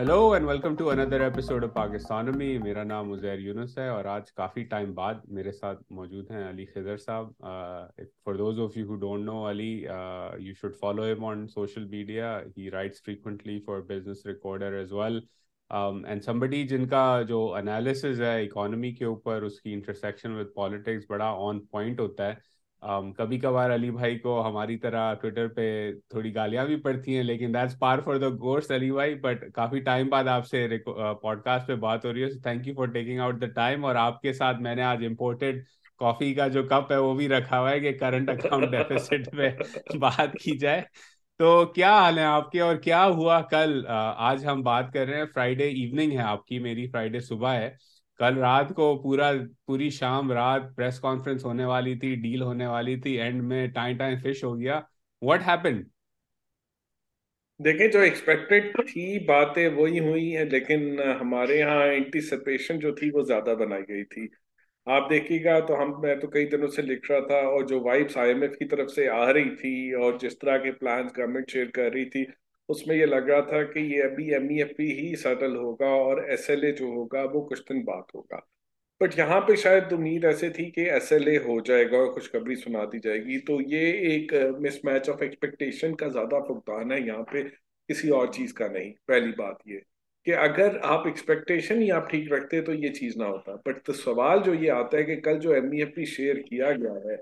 Hello and welcome to another episode of Pakistonomy मेरा नाम उजैर यूनुस है और आज काफ़ी टाइम बाद मेरे साथ मौजूद हैं अली खिदर साहब। For those of you who don't know Ali you should follow him on social media he writes frequently for Business Recorder as well and somebody जिनका जो एनालिसिस है इकोनॉमी के ऊपर, उसकी इंटरसेक्शन विद पॉलिटिक्स बड़ा ऑन पॉइंट होता है। Um, कभी कभार अली भाई को हमारी तरह ट्विटर पे थोड़ी गालियाँ भी पड़ती हैं लेकिन that's par for the course Ali भाई बट काफ़ी टाइम बाद आपसे पॉडकास्ट पे बात हो रही है thank you for taking out the time और आपके साथ मैंने आज इम्पोर्टेड कॉफ़ी का जो कप है वो भी रखा हुआ है कि करंट अकाउंट डेफिसिट पे बात की जाए। तो क्या हाल है आपके और क्या हुआ कल? आज हम बात कर रहे हैं फ्राइडे इवनिंग है आपकी मेरी फ्राइडे सुबह है। कल रात को पूरा, पूरी शाम रात प्रेस कॉन्फ्रेंस होने वाली थी डील होने वाली थी एंड में टाइम टाइम फ़िश हो गया। व्हाट हैपेंड देखिए, जो एक्सपेक्टेड थी बातें वही हुई है, लेकिन हमारे यहाँ एंटीसिपेशन जो थी वो ज़्यादा बनाई गई थी। आप देखिएगा तो हम, मैं तो कई दिनों से लिख रहा था और जो वाइब्स आईएमएफ की तरफ़ से आ रही थी और जिस तरह के प्लान्स गवर्नमेंट शेयर कर रही थी उसमें ये लग रहा था कि ये अभी एम e ही सेटल होगा और एसएलए जो होगा वो कुछ दिन बाद होगा। बट यहाँ पे शायद उम्मीद ऐसे थी कि एसएलए हो जाएगा और खुशखबरी सुना दी जाएगी। तो ये एक मिसमैच ऑफ़ एक्सपेक्टेशन का ज़्यादा फुगतान है यहाँ पे किसी और चीज़ का नहीं। पहली बात ये कि अगर आप एक्सपेक्टेशन ही आप ठीक रखते तो ये चीज़ ना होता। बट तो सवाल जो ये आता है कि कल जो एमईएफपी शेयर e किया गया है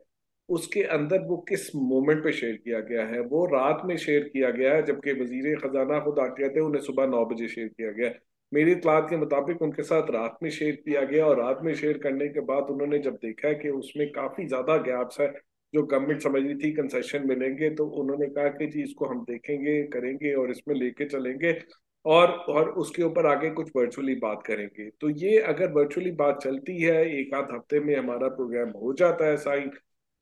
उसके अंदर वो किस मोमेंट पे शेयर किया गया है? वो रात में शेयर किया गया है, जबकि वज़ीर खजाना खुद आके थे उन्हें सुबह नौ बजे शेयर किया गया मेरी इतलात के मुताबिक उनके साथ रात में शेयर किया गया और रात में शेयर करने के बाद उन्होंने जब देखा कि उसमें काफ़ी ज़्यादा गैप्स है, जो गवर्नमेंट समझ रही थी कंसेशन मिलेंगे तो उन्होंने कहा कि जी, इसको हम देखेंगे, करेंगे और इसमें लेके चलेंगे और और उसके ऊपर आगे कुछ वर्चुअली बात करेंगे। तो ये अगर वर्चुअली बात चलती है, एक आध हफ़्ते में हमारा प्रोग्राम हो जाता है साइन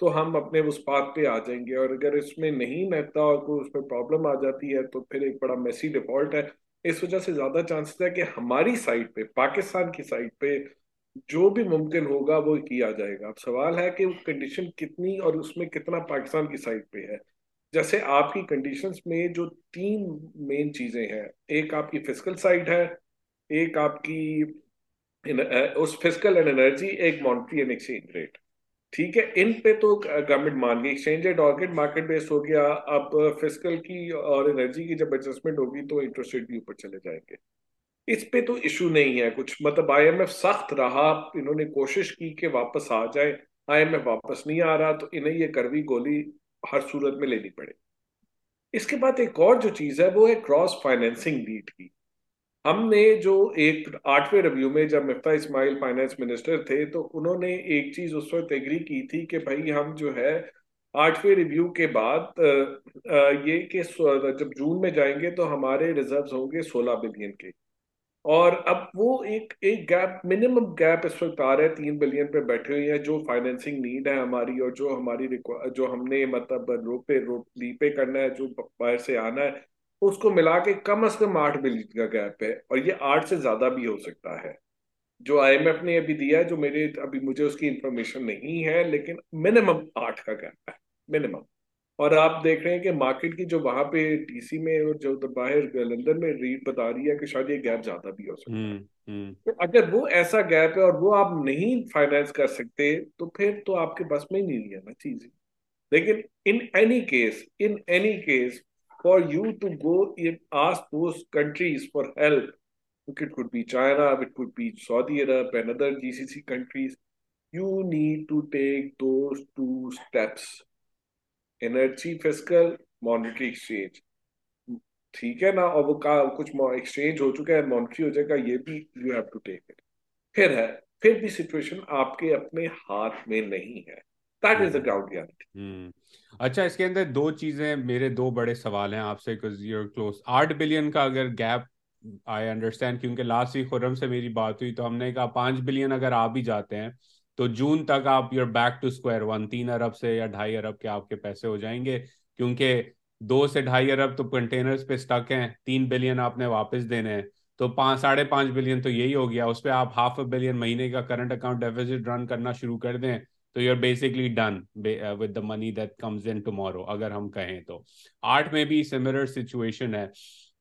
तो हम अपने उस बात पे आ जाएँगे। और अगर इसमें नहीं रहता और कोई उसमें प्रॉब्लम आ जाती है तो फिर एक बड़ा मेसी डिफ़ॉल्ट है। इस वजह से ज़्यादा चांसेस है कि हमारी साइड पे, पाकिस्तान की साइड पे जो भी मुमकिन होगा, वो किया जाएगा। अब सवाल है कि कंडीशन कितनी और उसमें कितना पाकिस्तान की साइड पे है। जैसे आपकी कंडीशंस में जो तीन मेन चीज़ें हैं, एक आपकी फ़िज़िकल साइड है, एक आपकी उस फ़िज़िकल एंड एनर्जी एक मॉनिटरी एंड एक्सचेंज रेट ठीक है, इन पे तो गवर्नमेंट मान गई एक्सचेंज रेट ऑर्गेट मार्केट बेस्ड हो गया। अब फ़िज़िकल की और एनर्जी की जब एडजस्टमेंट होगी तो इंटरेस्ट रेट भी ऊपर चले जाएँगे। इस पे तो इशू नहीं है कुछ। मतलब आईएमएफ सख्त रहा, इन्होंने कोशिश की कि वापस आ जाए। आईएमएफ वापस नहीं आ रहा तो इन्हें ये करवी गोली हर सूरत में लेनी पड़े। इसके बाद एक और जो चीज़ है, वो है क्रॉस फाइनेंसिंग नीड की। हमने जो एक आठवें रिव्यू में जब मिफ्ता इस्माइल फाइनेंस मिनिस्टर थे तो उन्होंने एक चीज़ उस वक्त एग्री की थी कि भाई हम जो है, आठवें रिव्यू के बाद ये कि जब जून में जाएँगे तो हमारे रिजर्व्स होंगे 16 बिलियन के। और अब वो एक एक गैप मिनिमम गैप इस वक्त आ रहा है, तीन बिलियन पे बैठे हुए हैं, जो फाइनेंसिंग नीड है हमारी और जो हमारी जो हमने मतलब रोपे रोप रीपे करना है, जो बाहर से आना है उसको मिला के कम अज कम आठ बिलियन का गैप है और ये आठ से ज़्यादा भी हो सकता है। जो आईएमएफ ने अभी दिया है जो मेरे अभी मुझे उसकी इंफॉर्मेशन नहीं है लेकिन मिनिमम आठ का गैप है मिनिमम और आप देख रहे हैं कि मार्केट की जो वहाँ पे डीसी में और जो बाहर लंदन में रीड बता रही है कि शायद ये गैप ज़्यादा भी हो सकता है। हम्म, हम्म। तो अगर वो ऐसा गैप है और वो आप नहीं फाइनेंस कर सकते तो फिर तो आपके बस में ही नहीं लिया ना चीज़। लेकिन in any case in any case for you to go and ask those countries for help, Look, it could be China, it could be Saudi Arab and other GCC countries, you need to take those two steps. Energy, fiscal, monetary exchange. ठीक है ना और वो का कुछ exchange हो चुका है मॉनिटरी हो जाएगा ये भी you have to take it फिर है फिर भी सिचुएशन आपके अपने हाथ में नहीं है that is the ground reality अच्छा इसके अंदर दो चीज़ें मेरे दो बड़े सवाल हैं आपसे बिकॉज़ यूर क्लोज आठ बिलियन का अगर गैप आई अंडरस्टैंड क्योंकि लास्ट वीक खुरम से मेरी बात हुई तो हमने कहा पाँच बिलियन अगर आप भी जाते हैं तो जून तक आप you're back to square one तीन अरब से या ढाई अरब के आपके पैसे हो जाएँगे क्योंकि दो से ढाई अरब तो कंटेनर्स पे स्टक हैं तीन बिलियन आपने वापस देने हैं तो पाँच साढ़े पाँच बिलियन तो यही हो गया उस पर आप हाफ़ अ बिलियन महीने का करंट अकाउंट डेफिसिट रन करना शुरू कर दें तो you are basically done with the money that comes in tomorrow अगर हम कहें तो। आर्ट में भी सिमिलर सिचुएशन है।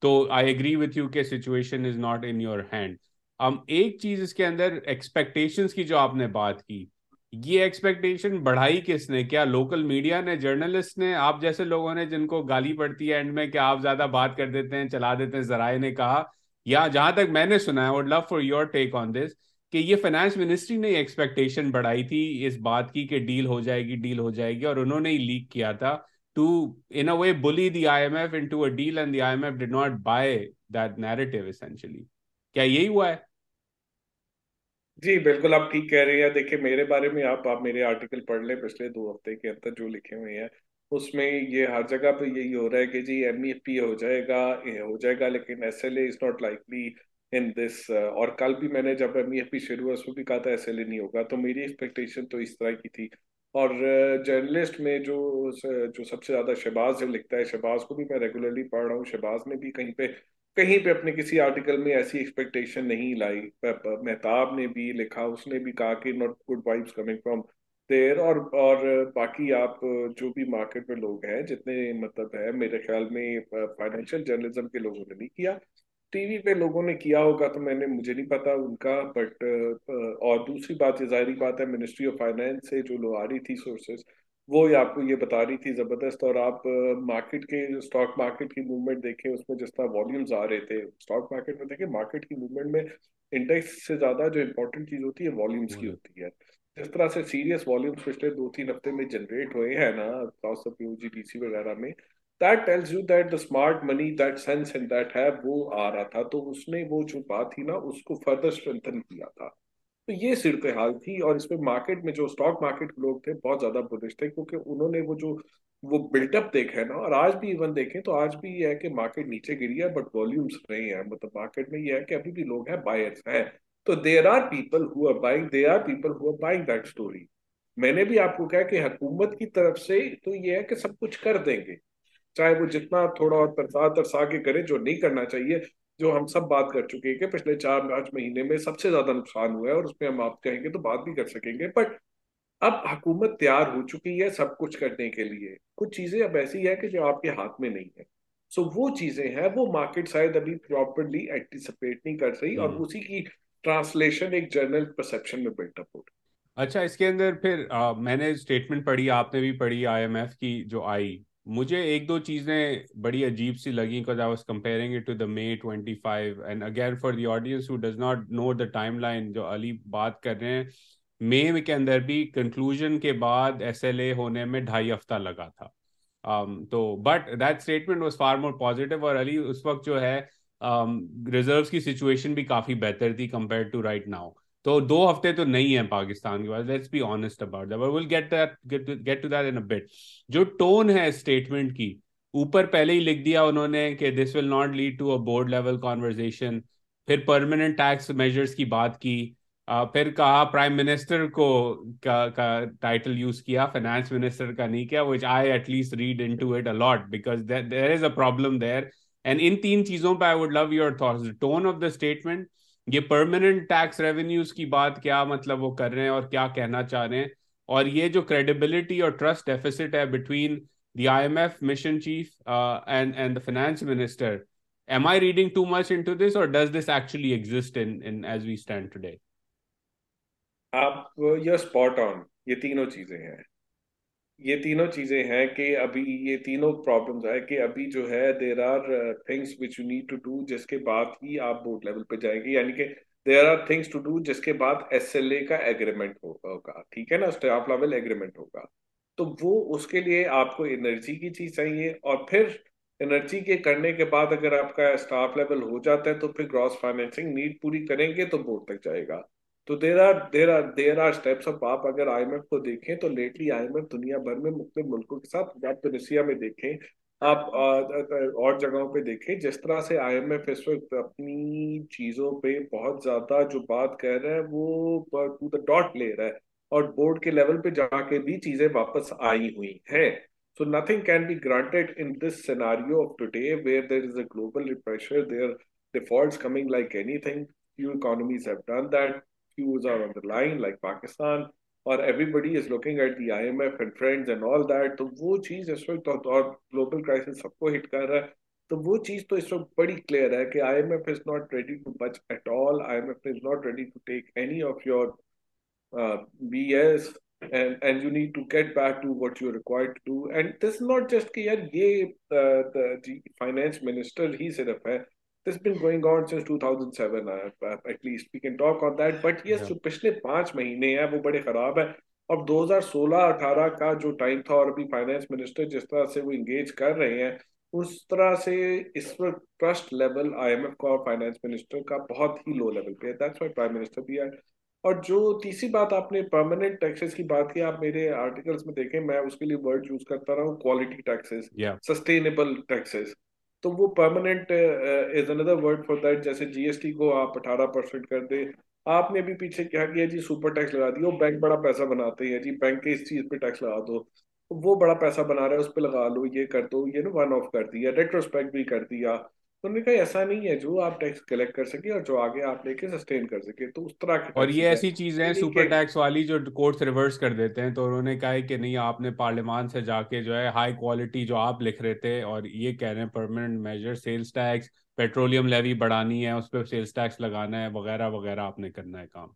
तो आई एग्री विथ यू के situation is not in your hand हम एक चीज़ इसके अंदर एक्सपेक्टेशंस की जो आपने बात की, ये एक्सपेक्टेशन बढ़ाई किसने? क्या लोकल मीडिया ने जर्नलिस्ट ने? आप जैसे लोगों ने जिनको गाली पड़ती है एंड में क्या आप ज़्यादा बात कर देते हैं, चला देते हैं, जराए ने कहा। या जहाँ तक मैंने सुना है would love for your take on this कि ये फाइनेंस मिनिस्ट्री ने एक्सपेक्टेशन बढ़ाई थी इस बात की कि डील हो जाएगी डील हो जाएगी और उन्होंने ही लीक किया था to in a way bully the IMF into a deal and the IMF did not buy that narrative essentially क्या यही हुआ है? जी, बिल्कुल आप ठीक कह रहे हैं। देखिए, मेरे बारे में आप आप मेरे आर्टिकल पढ़ लें, पिछले दो हफ़्ते के अंदर जो लिखे हुए हैं, उसमें ये हर जगह पे यही हो रहा है कि जी एम हो जाएगा हो जाएगा, लेकिन S L A is not likely in this और कल भी मैंने जब एम ई शुरू हुआ, उसमें भी कहा था एस नहीं होगा। तो मेरी एक्सपेक्टेशन तो इस तरह की थी। और जर्नलिस्ट में जो जो सबसे ज़्यादा शहबाज जो लिखता है, शहबाज को भी मैं रेगुलरली पढ़ रहा हूँ। शहबाज ने भी कहीं पे कहीं पे अपने किसी आर्टिकल में ऐसी एक्सपेक्टेशन नहीं लाई। मेहताब ने भी लिखा, उसने भी कहा कि not good vibes coming from there और और बाकी आप, जो भी मार्केट में लोग हैं, जितने मतलब है, मेरे ख्याल में फाइनेंशियल जर्नलिज्म के लोगों ने भी किया। टीवी पे लोगों ने किया होगा तो मैंने मुझे नहीं पता उनका बट और दूसरी बात ये जाहरी बात है मिनिस्ट्री ऑफ़ फाइनेंस से जो लोग आ रही थी सोर्सेज वो ही आपको ये बता रही थी ज़बरदस्त और आप मार्केट के स्टॉक मार्केट की मूवमेंट देखें उसमें जिस तरह वॉल्यूम्स आ रहे थे स्टॉक मार्केट में देखें मार्केट की मूवमेंट में इंडेक्स से ज़्यादा जो इम्पोर्टेंट चीज़ होती है वॉल्यूम्स की होती है। जिस तरह से सीरियस वॉल्यूम्स पिछले दो तीन हफ़्ते में जनरेट हुए हैं ना यूजीडीसी वगैरह में that tells you that the smart money that sense and that है वो आ रहा था तो उसने वो जो बात थी ना, उसको फर्दर स्ट्रेंथन किया था। तो ये सूरत हाल थी और इसमें मार्केट में जो स्टॉक मार्केट लोग थे, बहुत ज़्यादा बुलिश थे, क्योंकि उन्होंने वो जो, वो बिल्टअप देखा है ना, और आज भी इवन देखें तो आज भी ये है कि मार्केट नीचे गिरी है बट वॉल्यूम्स रहे हैं। मतलब मार्केट में ये है कि अभी भी लोग हैं बायर्स हैं। तो there are people who are buying they are people who are buying that story मैंने भी आपको कहा कि हुकूमत की तरफ़ से तो ये है कि सब कुछ कर देंगे। चाहे वो जितना थोड़ा और तरसा तरसा के करे जो नहीं करना चाहिए जो हम सब बात कर चुके हैं कि पिछले चार पाँच महीने में सबसे ज़्यादा नुकसान हुआ है और उसमें हम आप कहेंगे तो बात भी कर सकेंगे। बट अब हुकूमत तैयार हो चुकी है सब कुछ करने के लिए। कुछ चीज़ें अब ऐसी है कि जो आपके हाथ में नहीं है। सो so, वो चीज़ें हैं वो मार्केट शायद अभी प्रॉपरली एंटिसिपेट नहीं कर रही और हम्म। उसी की ट्रांसलेशन एक जर्नल परसेप्शन में बिल्टअप हो रही अच्छा इसके अंदर फिर आ, मैंने स्टेटमेंट पढ़ी आपने भी पढ़ी आईएमएफ की जो आई मुझे एक दो चीज़ें बड़ी अजीब सी लगी because I was comparing it to the May 25 and again for the audience who does not know the timeline जो अली बात कर रहे हैं मे के अंदर भी कंक्लूजन के बाद एसएलए होने में ढाई हफ़्ता लगा था। Um, तो but that statement was far more positive और अली उस वक्त जो है रिजर्व्स um, की सिचुएशन भी काफ़ी बेहतर थी कंपेयर टू राइट नाउ तो दो हफ़्ते तो नहीं है पाकिस्तान के पास। Let's be honest about that will get that get to that in a bit जो टोन है स्टेटमेंट की ऊपर पहले ही लिख दिया उन्होंने कि this will not lead to a board level conversation फिर परमानेंट टैक्स मेजर्स की बात की। फिर कहा प्राइम मिनिस्टर को का, का टाइटल यूज़ किया फाइनेंस मिनिस्टर का नहीं किया which I at least read in to it a lot because there is a problem there and इन तीन चीज़ों पर I would love your thoughts tone of the statement ये परमानेंट टैक्स रेवेन्यूज की बात क्या मतलब वो कर रहे हैं और क्या कहना चाह रहे हैं? और ये जो क्रेडिबिलिटी और ट्रस्ट डेफिसिट है between the IMF mission chief and and the finance minister am I reading too much into this or does this actually exist in in as we stand today? आप ये spot on ये तीनों चीज़ें हैं। ये तीनों चीज़ें हैं कि अभी ये तीनों प्रॉब्लम्स है कि अभी जो है there are things which you need to do जिसके बाद ही आप बोर्ड लेवल पे जाएँगे। यानी कि there are things to do जिसके बाद एस एल ए का एग्रीमेंट होगा। ठीक है ना? स्टाफ लेवल एग्रीमेंट होगा। तो वो उसके लिए आपको एनर्जी की चीज़ चाहिए और फिर एनर्जी के करने के बाद अगर आपका स्टाफ लेवल हो जाता है तो फिर ग्रॉस फाइनेंसिंग नीड पूरी करेंगे तो बोर्ड तक जाएगा। तो there are there are there are steps of आप अगर आईएमएफ को देखें तो लेटली आईएमएफ दुनिया भर में मुख्तलिफ़ मुल्कों के साथ आप तुनिसिया में देखें आप और जगहों पे देखें जिस तरह से आईएमएफ इस वक्त अपनी चीज़ों पे बहुत ज़्यादा जो बात कह रहा है वो टू द डॉट ले रहा है और बोर्ड के लेवल पे जाके भी चीज़ें वापस आई हुई हैं So nothing can be granted in this scenario of today where there is a global pressure, there defaults coming like anything. Few economies have done that. queues are on the line like Pakistan और everybody is looking at the IMF and friends and all that तो वो चीज इस वक्त और global crisis सबको hit कर रहा है तो वो चीज तो इस वक्त बड़ी क्लियर है कि IMF is not ready to budge at all IMF is not ready to take any of your B S and and you need to get back to what you're required to do and this is not just कि यार ये uh, the finance minister ही सिर्फ है has been going on since 2007 uh, at least. We can talk on that but yes yeah. जो पिछले पाँच महीने हैं वो बड़े खराब है। अब 2016-18 का जो टाइम था और अभी फाइनेंस मिनिस्टर जिस तरह से वो इंगेज कर रहे हैं उस तरह से इस वक्त ट्रस्ट लेवल आईएमएफ का और फाइनेंस मिनिस्टर का बहुत ही लो लेवल पे है। दैट्स व्हाई प्राइम मिनिस्टर भी है और जो तीसरी बात आपने परमानेंट टैक्सेस की बात की आप मेरे आर्टिकल्स में देखें मैं उसके लिए वर्ड यूज़ करता रहा हूँ क्वालिटी टैक्सेस सस्टेनेबल टैक्सेस तो वो permanent is another word for that जैसे जीएसटी को आप अठारह परसेंट कर दे। आपने अभी पीछे क्या किया जी? सुपर टैक्स लगा दिया वो बैंक बड़ा पैसा बनाते हैं जी। बैंक के इस चीज़ पे टैक्स लगा दो। वो बड़ा पैसा बना रहा है, उस पर लगा लो, ये कर दो। ये ना वन ऑफ़ कर दिया रेट्रोस्पेक्ट भी कर दिया। उन्होंने कहा ऐसा नहीं है जो आप टैक्स कलेक्ट कर सके और जो आगे आप लेके सस्टेन कर सके। तो उस तरह की और ये ऐसी चीज़ें हैं सुपर टैक्स वाली जो कोर्ट्स रिवर्स कर देते हैं तो उन्होंने कहा है कि नहीं आपने पार्लियामान से जाके जो है हाई क्वालिटी जो आप लिख रहे थे और ये कह रहे हैं permanent measure sales tax petroleum levy बढ़ानी है उस पर सेल्स टैक्स लगाना है वगैरह वगैरह आपने करना है काम।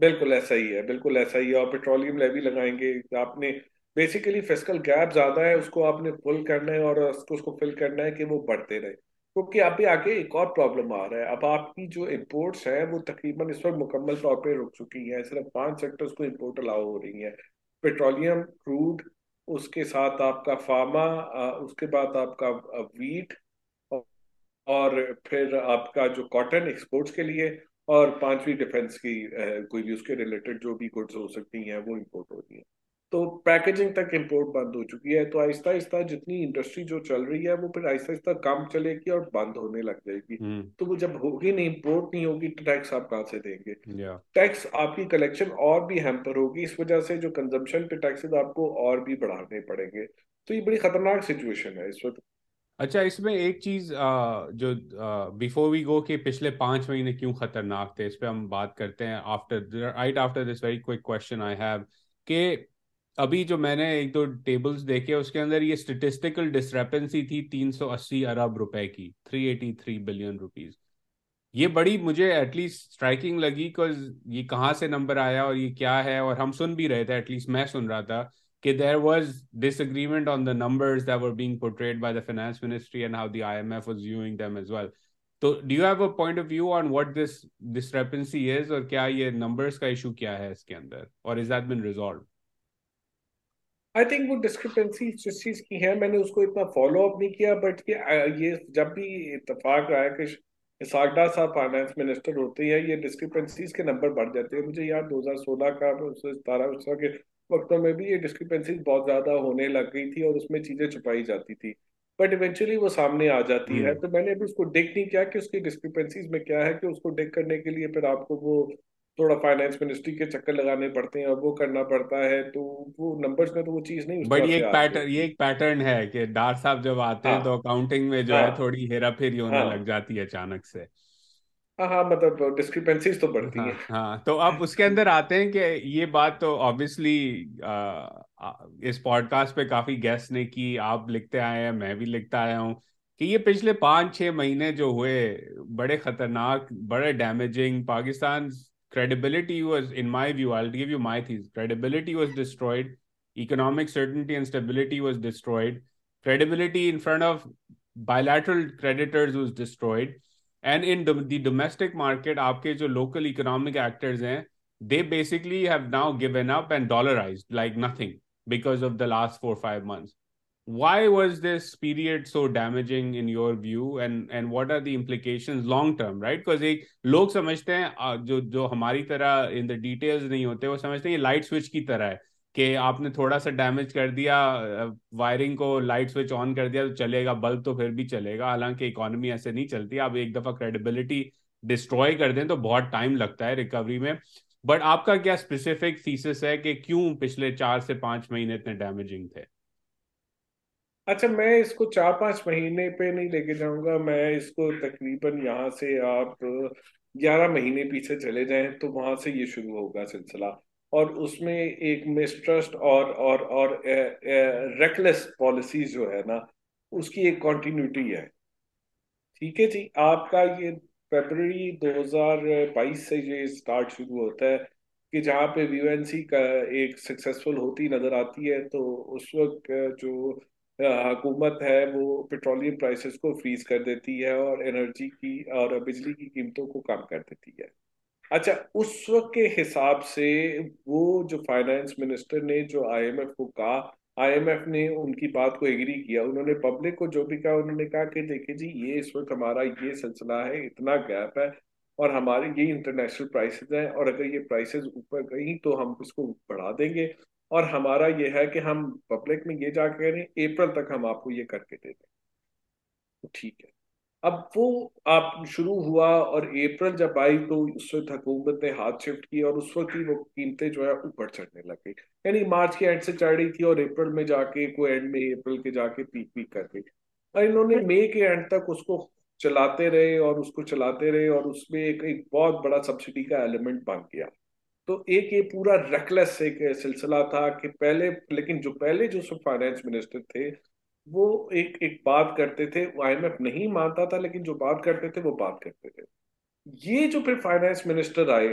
बिल्कुल ऐसा ही है बिल्कुल ऐसा ही है। और पेट्रोलियम लेवी लगाएँगे आपने बेसिकली फ़िज़िकल गैप ज़्यादा है, उसको आपने फुल करना है और उसको उसको फिल करना है कि वो बढ़ते रहे। क्योंकि अभी आगे एक और प्रॉब्लम आ रहा है। अब आपकी जो इम्पोर्ट्स हैं, वो तकरीबन इस वक्त मुकम्मल तौर पे रुक चुकी हैं। सिर्फ़ पाँच सेक्टर्स को इम्पोर्ट अलाउ हो रही हैं। पेट्रोलियम क्रूड उसके साथ आपका फार्मा उसके बाद आपका वीट और फिर आपका जो कॉटन एक्सपोर्ट्स के लिए और पांचवी डिफेंस की कोई भी उसके रिलेटेड जो भी गुड्स हो सकती हैं, वो इम्पोर्ट हो रही हैं। तो पैकेजिंग तक इम्पोर्ट बंद हो चुकी है तो आहिस्ता आहिस्ता जितनी इंडस्ट्री जो चल रही है वो फिर आहिस्ता आहिस्ता कम चलेगी और बंद होने लग जाएगी। हम्म। तो वो जब होगी नहीं इंपोर्ट नहीं होगी तो टैक्स आप कहाँ से देंगे? टैक्स आपकी कलेक्शन और भी हैम्पर होगी इस वजह से जो कंजम्पशन पे टैक्सेस आपको और भी बढ़ाने पड़ेंगे। तो ये बड़ी खतरनाक सिचुएशन है इस वक्त। अच्छा इसमें एक चीज़ जो बिफोर वी गो के पिछले पाँच महीने क्यों खतरनाक थे इस पर हम बात करते हैं after right after this very quick question I have के अभी जो मैंने एक दो टेबल्स देखे उसके अंदर ये स्टेटिस्टिकल डिस्क्रेपेंसी थी 380 अरब रुपए की 383 बिलियन रुपीस ये बड़ी मुझे एटलीस्ट स्ट्राइकिंग लगी बिकॉज़ ये कहाँ से नंबर आया और ये क्या है? और हम सुन भी रहे थे एटलीस्ट मैं सुन रहा था, कि there was disagreement on the numbers that were being portrayed by the finance ministry and how the IMF was viewing them as well तो do you have a point of view on what this discrepancy is और क्या ये numbers का issue क्या है इसके अंदर? और is that been resolved I think वो डिस्क्रिपेंसी जिस चीज़ की है मैंने उसको इतना फॉलो अप नहीं किया बट ये ये जब भी इतफाक है कि सागडा साहब फाइनेंस मिनिस्टर होते हैं ये डिस्क्रिपेंसीज के नंबर बढ़ जाते हैं। मुझे याद 2016 का सतारह के वक्तों में भी ये डिस्क्रिपेंसीज बहुत ज़्यादा होने लग गई थी और उसमें चीज़ें छुपाई जाती थी। बट इवेंचुअली वो सामने आ जाती है। हम्म। तो मैंने अभी उसको डिक नहीं किया कि उसकी डिस्क्रिपेंसीज में क्या है कि उसको डिक करने के लिए फिर आपको वो थोड़ा फाइनेंस मिनिस्ट्री के चक्कर लगाने पड़ते हैं और वो करना पड़ता है तो वो नंबर्स में तो वो चीज़ नहीं बट ये एक पैटर्न ये एक पैटर्न है कि डार साहब जब आते हाँ, हैं। तो अकाउंटिंग में जो हाँ, है। थोड़ी हेरा फेरी होने हाँ, लग जाती है अचानक से। हाँ हाँ मतलब डिस्क्रिपेंसीज तो बढ़ती हाँ, हैं। हाँ तो अब उसके अंदर आते हैं कि ये बात तो ऑब्वियसली इस पॉडकास्ट पे काफ़ी गेस्ट ने की आप लिखते आए हैं मैं भी लिखता आया हूँ कि ये पिछले पाँच छह महीने जो हुए बड़े खतरनाक बड़े damaging Pakistan credibility was in my view i'll give you my thesis credibility was destroyed economic certainty and stability was destroyed credibility in front of bilateral creditors was destroyed and in the, the domestic market aapke jo local economic actors hain they basically have now given up and dollarized like nothing because of the last 4 5 months. Why was this period so damaging in your view? And and what are the implications long term, right? Because एक लोग समझते हैं जो जो हमारी तरह in the details नहीं होते, वो समझते हैं लाइट स्विच की तरह है कि आपने थोड़ा सा डैमेज कर दिया वायरिंग को लाइट स्विच ऑन कर दिया तो चलेगा बल्ब तो फिर भी चलेगा। हालाँकि इकोनॉमी ऐसे नहीं चलती, आप एक दफ़ा क्रेडिबिलिटी डिस्ट्रॉय कर दें तो बहुत टाइम लगता है रिकवरी में। बट आपका क्या स्पेसिफिक थीसिस है कि क्यों पिछले चार से पाँच महीने इतने डैमेजिंग थे? अच्छा मैं इसको चार पाँच महीने पे नहीं लेके जाऊँगा, मैं इसको तकरीबन यहाँ से आप ग्यारह महीने पीछे चले जाएँ तो वहाँ से ये शुरू होगा सिलसिला। और उसमें एक मिसट्रस्ट और और और रेकलेस पॉलिसी जो है ना, उसकी एक कॉन्टिन्यूटी है। ठीक है जी, आपका ये फरवरी 2022 से ये स्टार्ट शुरू होता है कि जहाँ पे वीएनसी का एक सक्सेसफुल होती नज़र आती है तो उस वक्त जो हुकूमत है, वो पेट्रोलियम प्राइसेस को फ्रीज कर देती है और एनर्जी की और बिजली की कीमतों को कम कर देती है। अच्छा उस वक्त के हिसाब से वो जो फाइनेंस मिनिस्टर ने जो आईएमएफ को कहा आईएमएफ ने उनकी बात को एग्री किया। उन्होंने पब्लिक को जो भी कहा, उन्होंने कहा कि देखिए जी, ये इस वक्त हमारा ये सिलसिला है, इतना गैप है और हमारे ये इंटरनेशनल प्राइसेस हैं और अगर ये प्राइसेस ऊपर गई तो हम इसको बढ़ा देंगे। और हमारा ये है कि हम पब्लिक में ये जाके करें अप्रैल तक हम आपको ये करके दे दें। तो ठीक है। अब वो आप शुरू हुआ और अप्रैल जब आई तो उस वक्त हुकूमत ने हाथ शिफ्ट किया और उस वक्त ही वो कीमतें जो है ऊपर चढ़ने लग गई। यानी मार्च के एंड से चढ़ रही थी और अप्रैल में जाके को एंड में अप्रैल के जाके पीक पीक कर गई। और इन्होंने मई के एंड तक उसको चलाते रहे और उसको चलाते रहे और उसमें एक एक बहुत बड़ा सब्सिडी का एलिमेंट बन गया। तो एक ये पूरा रेकलेस एक सिलसिला था कि पहले लेकिन जो पहले जो फाइनेंस मिनिस्टर थे वो एक एक बात करते थे आईएमएफ नहीं मानता था लेकिन जो बात करते थे वो बात करते थे। ये जो फिर फाइनेंस मिनिस्टर आए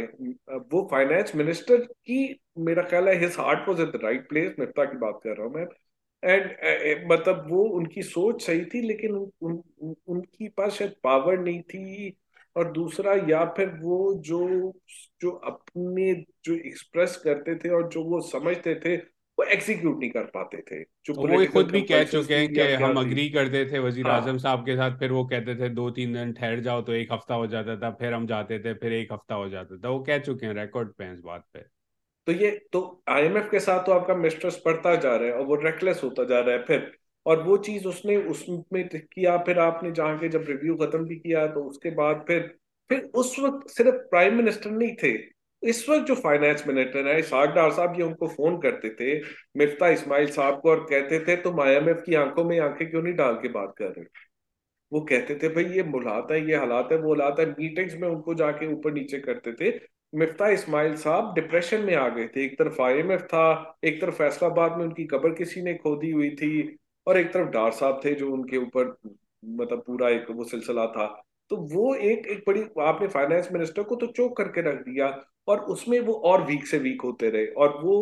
वो फाइनेंस मिनिस्टर की मेरा ख्याल है his heart was at the right place Miftah की बात कर रहा हूँ मैं। एंड मतलब वो उनकी सोच सही थी लेकिन उन, उन, उनकी पास शायद पावर नहीं थी। और दूसरा या फिर वो जो जो अपने जो एक्सप्रेस करते थे और जो वो समझते थे वो एग्जीक्यूट नहीं कर पाते थे। जो वो खुद भी कह चुके हैं कि हम अग्री करते थे वज़ीर हाँ। आज़म साहब के साथ फिर वो कहते थे दो तीन दिन ठहर जाओ तो एक हफ़्ता हो जाता था फिर हम जाते थे फिर एक हफ़्ता हो जाता था। वो कह चुके हैं रिकॉर्ड पे इस बात पे। तो ये तो आईएमएफ के साथ तो आपका मिस्ट्रस बढ़ता जा रहा है और वो रेकलेस होता जा रहा है फिर और वो चीज़ उसने उसमें किया, फिर आपने जहाँ के जब रिव्यू खत्म भी किया तो उसके बाद फिर फिर उस वक्त सिर्फ़ प्राइम मिनिस्टर नहीं थे। इस वक्त जो फाइनेंस मिनिस्टर है इसाक डार साहब ये उनको फ़ोन करते थे, मिफ्ता इस्माइल साहब को और कहते थे, तुम आईएमएफ की आँखों में आँखें क्यों नहीं डाल के बात कर रहे वो कहते थे, भाई ये मुलात है, ये हालात है, वो हालात है। मीटिंग्स में उनको जाके ऊपर नीचे करते थे। मिफ्ता इस्माइल साहब डिप्रेशन में आ गए थे। एक तरफ़ आई एम एफ़ था, एक तरफ़ फैसलाबाद में उनकी कब्र किसी ने खोदी हुई थी। और एक तरफ़ डार साहब थे जो उनके ऊपर मतलब पूरा एक वो सिलसिला था। तो वो एक एक बड़ी, आपने फाइनेंस मिनिस्टर को तो चोक करके रख दिया और उसमें वो और वीक से वीक होते रहे। और वो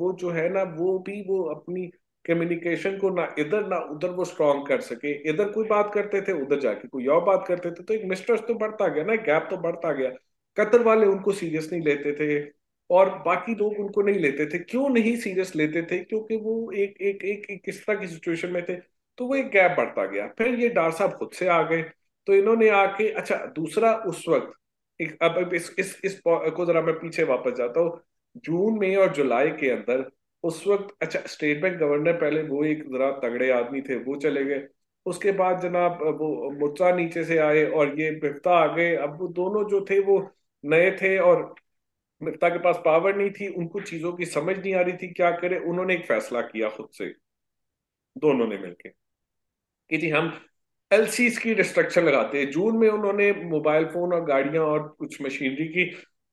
वो जो है ना, वो भी वो अपनी कम्युनिकेशन को ना इधर ना उधर वो स्ट्रॉन्ग कर सके। इधर कोई बात करते थे, उधर जाके कोई और बात करते थे। तो एक मिस्टर्स तो बढ़ता गया ना गैप तो बढ़ता गया। कतर वाले उनको सीरियस नहीं लेते थे। और बाकी लोग उनको नहीं लेते थे। क्यों नहीं सीरियस लेते थे? क्योंकि वो एक एक एक, किस तरह की सिचुएशन में थे। तो वो एक गैप बढ़ता गया। फिर ये डार साहब खुद से आ गए। तो इन्होंने आके अच्छा दूसरा उस वक्त एक अब इस इस इस को जरा मैं पीछे वापस जाता हूँ। जून में और जुलाई के अंदर उस वक्त अच्छा स्टेट बैंक गवर्नर पहले वो एक जरा तगड़े आदमी थे वो चले गए। उसके बाद जनाब वो मुर्चा नीचे से आए और ये मिफ्ता आ गए। अब वो दोनों जो थे वो नए थे और मिफ्ता के पास पावर नहीं थी, उनको चीज़ों की समझ नहीं आ रही थी, क्या करे? उन्होंने एक फैसला किया खुद से। दोनों ने मिलकर कि जी हम एलसीज की रिस्ट्रिक्शन लगाते हैं। जून में उन्होंने मोबाइल फ़ोन और गाड़ियाँ और कुछ मशीनरी की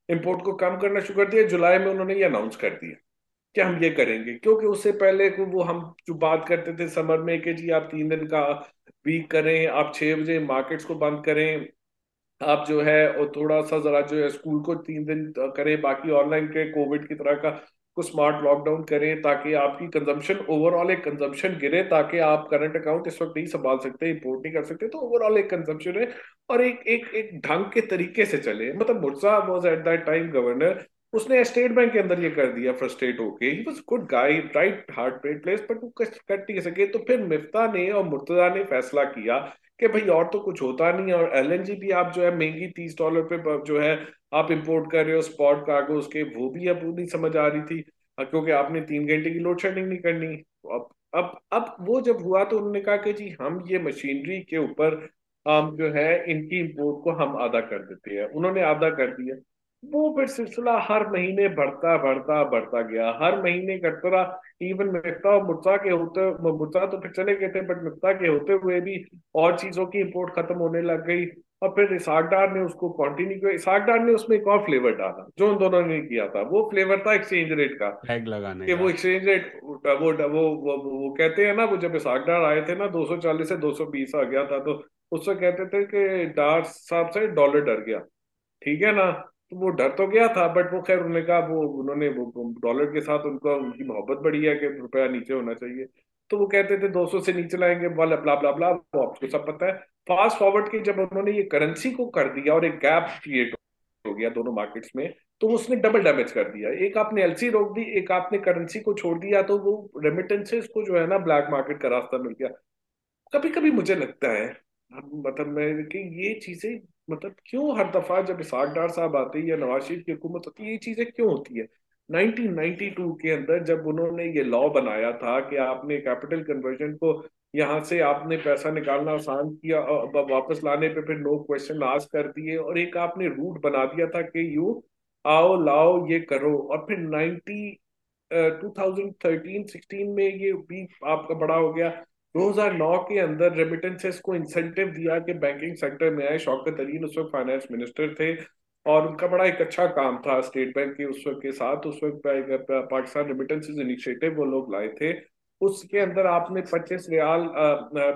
इंपोर्ट को कम करना शुरू कर दिया। जुलाई में उन्होंने ये अनाउंस कर दिया कि हम ये करेंगे। क्योंकि उससे पहले वो हम जो बात करते थे समर में कि जी आप तीन दिन का वीक करें, आप छह बजे मार्केट्स को बंद करें आप जो है और थोड़ा सा जरा जो है स्कूल को तीन दिन करें, बाकी ऑनलाइन के कोविड की तरह का को स्मार्ट लॉकडाउन करें, ताकि आपकी कंजम्पशन, ओवरऑल एक कंजम्पशन गिरे, ताकि आप करंट अकाउंट इस वक्त नहीं संभाल सकते, इंपोर्ट नहीं कर सकते तो ओवरऑल एक कंजम्पशन है और एक एक एक ढंग के तरीके से चले। मतलब Murtaza was at that time governor उसने स्टेट बैंक के अंदर ये कर दिया फ्रस्ट्रेट होके। He was good guy right heart place but वो कट नहीं सके। तो फिर मिफ्ता ने और मुर्तजा ने फैसला किया कि भाई और तो कुछ होता नहीं है और एलएनजी भी आप जो है महँगी तीस डॉलर पे जो है आप इम्पोर्ट कर रहे हो स्पॉट कार्गो उसके, वो भी अब नहीं समझ आ रही थी। क्योंकि आपने तीन घंटे की लोड शेडिंग नहीं करनी। अब अब अब वो जब हुआ तो उन्होंने कहा कि जी हम ये मशीनरी के ऊपर जो है इनकी इम्पोर्ट को हम आधा कर देते हैं। उन्होंने आधा कर दिया। वो फिर सिलसिला हर महीने बढ़ता बढ़ता बढ़ता गया। हर महीने करता रहा इवन मिफ्ता और मुर्ता के होते मुर्ता तो फिर चले गए थे बट मिफ्ता के होते हुए भी और चीज़ों की इम्पोर्ट खत्म होने लग गई। और फिर इसाक डार ने उसको कंटिन्यू किया। इसाक डार ने उसमें एक और फ्लेवर डाला जो उन दोनों ने किया था। वो फ्लेवर था एक्सचेंज रेट का। टैग लगाने कि वो एक्सचेंज रेट वो वो वो वो, वो कहते हैं ना वो जब इसाक डार आए थे ना 240 से 220 आ गया था तो उससे कहते थे कि डार साहब से डॉलर डर गया। ठीक है ना? तो वो डर तो गया था बट वो खैर उन्होंने कहा, वो उन्होंने डॉलर के साथ उनका, उनकी मोहब्बत बढ़ी है कि रुपया नीचे होना चाहिए। तो वो कहते थे 200 से नीचे लाएँगे, वाला ब्ला ब्ला ब्ला वो आपको सब पता है। फास्ट फॉरवर्ड की जब उन्होंने ये करेंसी को कर दिया और एक गैप क्रिएट हो गया दोनों मार्केट्स में तो उसने डबल डैमेज कर दिया। एक आपने एलसी रोक दी, एक आपने करेंसी को छोड़ दिया तो वो रेमिटेंसेस को जो है ना ब्लैक मार्केट का रास्ता मिल गया। कभी कभी मुझे लगता है मतलब मैं कि ये चीज़ें मतलब क्यों हर दफ़ा जब इसाक डार साहब आते हैं या नवाज़ शरीफ की हुकूमत होती है, ये चीज़ें क्यों होती है? 1992 के अंदर जब उन्होंने ये लॉ बनाया था कि आपने कैपिटल कन्वर्जन को यहाँ से आपने पैसा निकालना आसान किया और वापस लाने पे फिर नो क्वेश्चन आस्क कर दिए और एक आपने रूट बना दिया था कि यू आओ, लाओ, ये करो और फिर 90 टू थाउज़ेंड थर्टीन सिक्सटीन में ये भी आपका बड़ा हो गया। 2009 के अंदर रेमिटेंसेस को इंसेंटिव दिया कि बैंकिंग सेक्टर में आए। शौकत अली उस वक्त फाइनेंस मिनिस्टर थे और उनका बड़ा एक अच्छा काम था स्टेट बैंक के उस वक्त के साथ। उस वक्त पाकिस्तान रेमिटेंसेस इनिशिएटिव वो लोग लाए थे। उसके अंदर आपने पच्चीस रियाल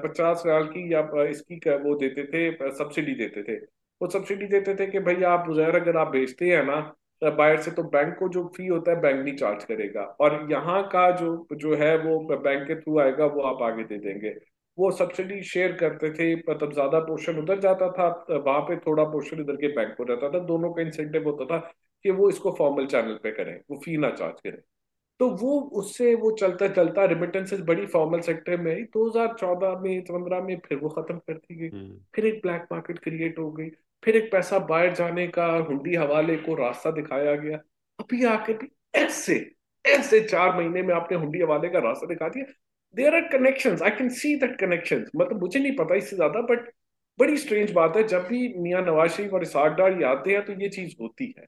पचास रियाल की या इसकी वो देते थे सब्सिडी देते थे। वो सब्सिडी देते थे कि भाई आप उजैर अगर आप भेजते हैं ना बायर से तो बैंक को जो फ़ी होता है बैंक नहीं चार्ज करेगा। और यहाँ का जो जो है वो बैंक के थ्रू आएगा, वो आप आगे दे देंगे। वो सब्सिडी शेयर करते थे मतलब ज़्यादा पोर्शन उधर जाता था वहाँ पे थोड़ा पोर्शन इधर के बैंक को रहता था। दोनों का इंसेंटिव होता था कि वो इसको फॉर्मल चैनल पे करें, वो फ़ी ना चार्ज करें। तो वो उससे वो चलता चलता रिमिटेंसेस बड़ी फॉर्मल सेक्टर में आई। 2014 में 15 में फिर वो खत्म कर दी गई। हम्म। फिर एक ब्लैक मार्केट क्रिएट हो गई। फिर एक पैसा बाहर जाने का हुंडी हवाले को रास्ता दिखाया गया। अभी आके भी ऐसे ऐसे चार महीने में आपने हुंडी हवाले का रास्ता दिखा दिया। There are connection I can see that connection मतलब मुझे नहीं पता इससे ज़्यादा बट बड़ी स्ट्रेंज बात है। जब भी मियाँ नवाज़ शरीफ और इसाक डार आते हैं तो ये चीज़ होती है।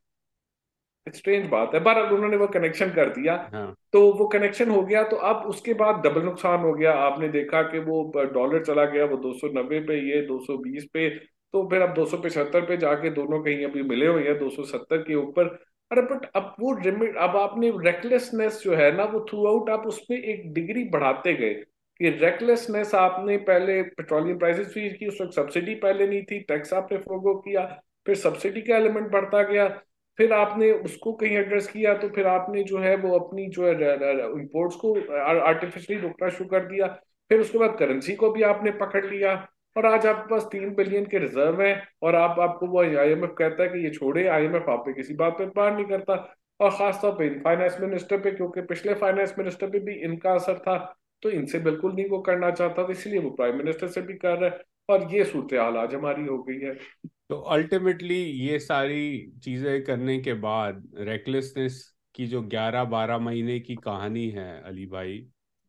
स्ट्रेंज बात है। बहरहाल उन्होंने वो कनेक्शन कर दिया। हाँ. तो वो कनेक्शन हो गया तो अब उसके बाद डबल नुकसान हो गया। आपने देखा कि वो डॉलर चला गया वो 290 पे ये 220 पे तो फिर अब दो सौ पिछहत्तर पे जाके दोनों कहीं अभी मिले हुए हैं दो सौ सत्तर के ऊपर। अरे बट अब वो रिमिट अब आपने रेकलेसनेस जो है ना वो थ्रू आउट आप उसमें एक डिग्री बढ़ाते गए कि रेकलेसनेस आपने पहले पेट्रोलियम प्राइसेस भी की उस वक्त सब्सिडी पहले नहीं थी टैक्स आपने फोगो किया फिर सब्सिडी का एलिमेंट बढ़ता गया। फिर आपने उसको कहीं एड्रेस किया तो फिर आपने जो है वो अपनी जो है इम्पोर्ट्स को आर्टिफिशियली रोकना शुरू कर दिया। फिर उसके बाद करेंसी को भी आपने पकड़ लिया। और आज आपके पास तीन बिलियन के रिज़र्व है और आप, आपको वो आईएमएफ कहता है कि ये छोड़े आईएमएफ आप पे किसी बात पे बात नहीं करता। और खासतौर पे फाइनेंस मिनिस्टर पे, क्योंकि पिछले फाइनेंस मिनिस्टर पे भी इनका असर था तो इनसे बिल्कुल नहीं वो करना चाहता। था इसलिए वो प्राइम मिनिस्टर से भी कर रहा है। और ये सूरत हाल आज हमारी हो गई है। तो अल्टीमेटली ये सारी चीज़ें करने के बाद रेकलेसनेस की जो 11-12 महीने की कहानी है अली भाई,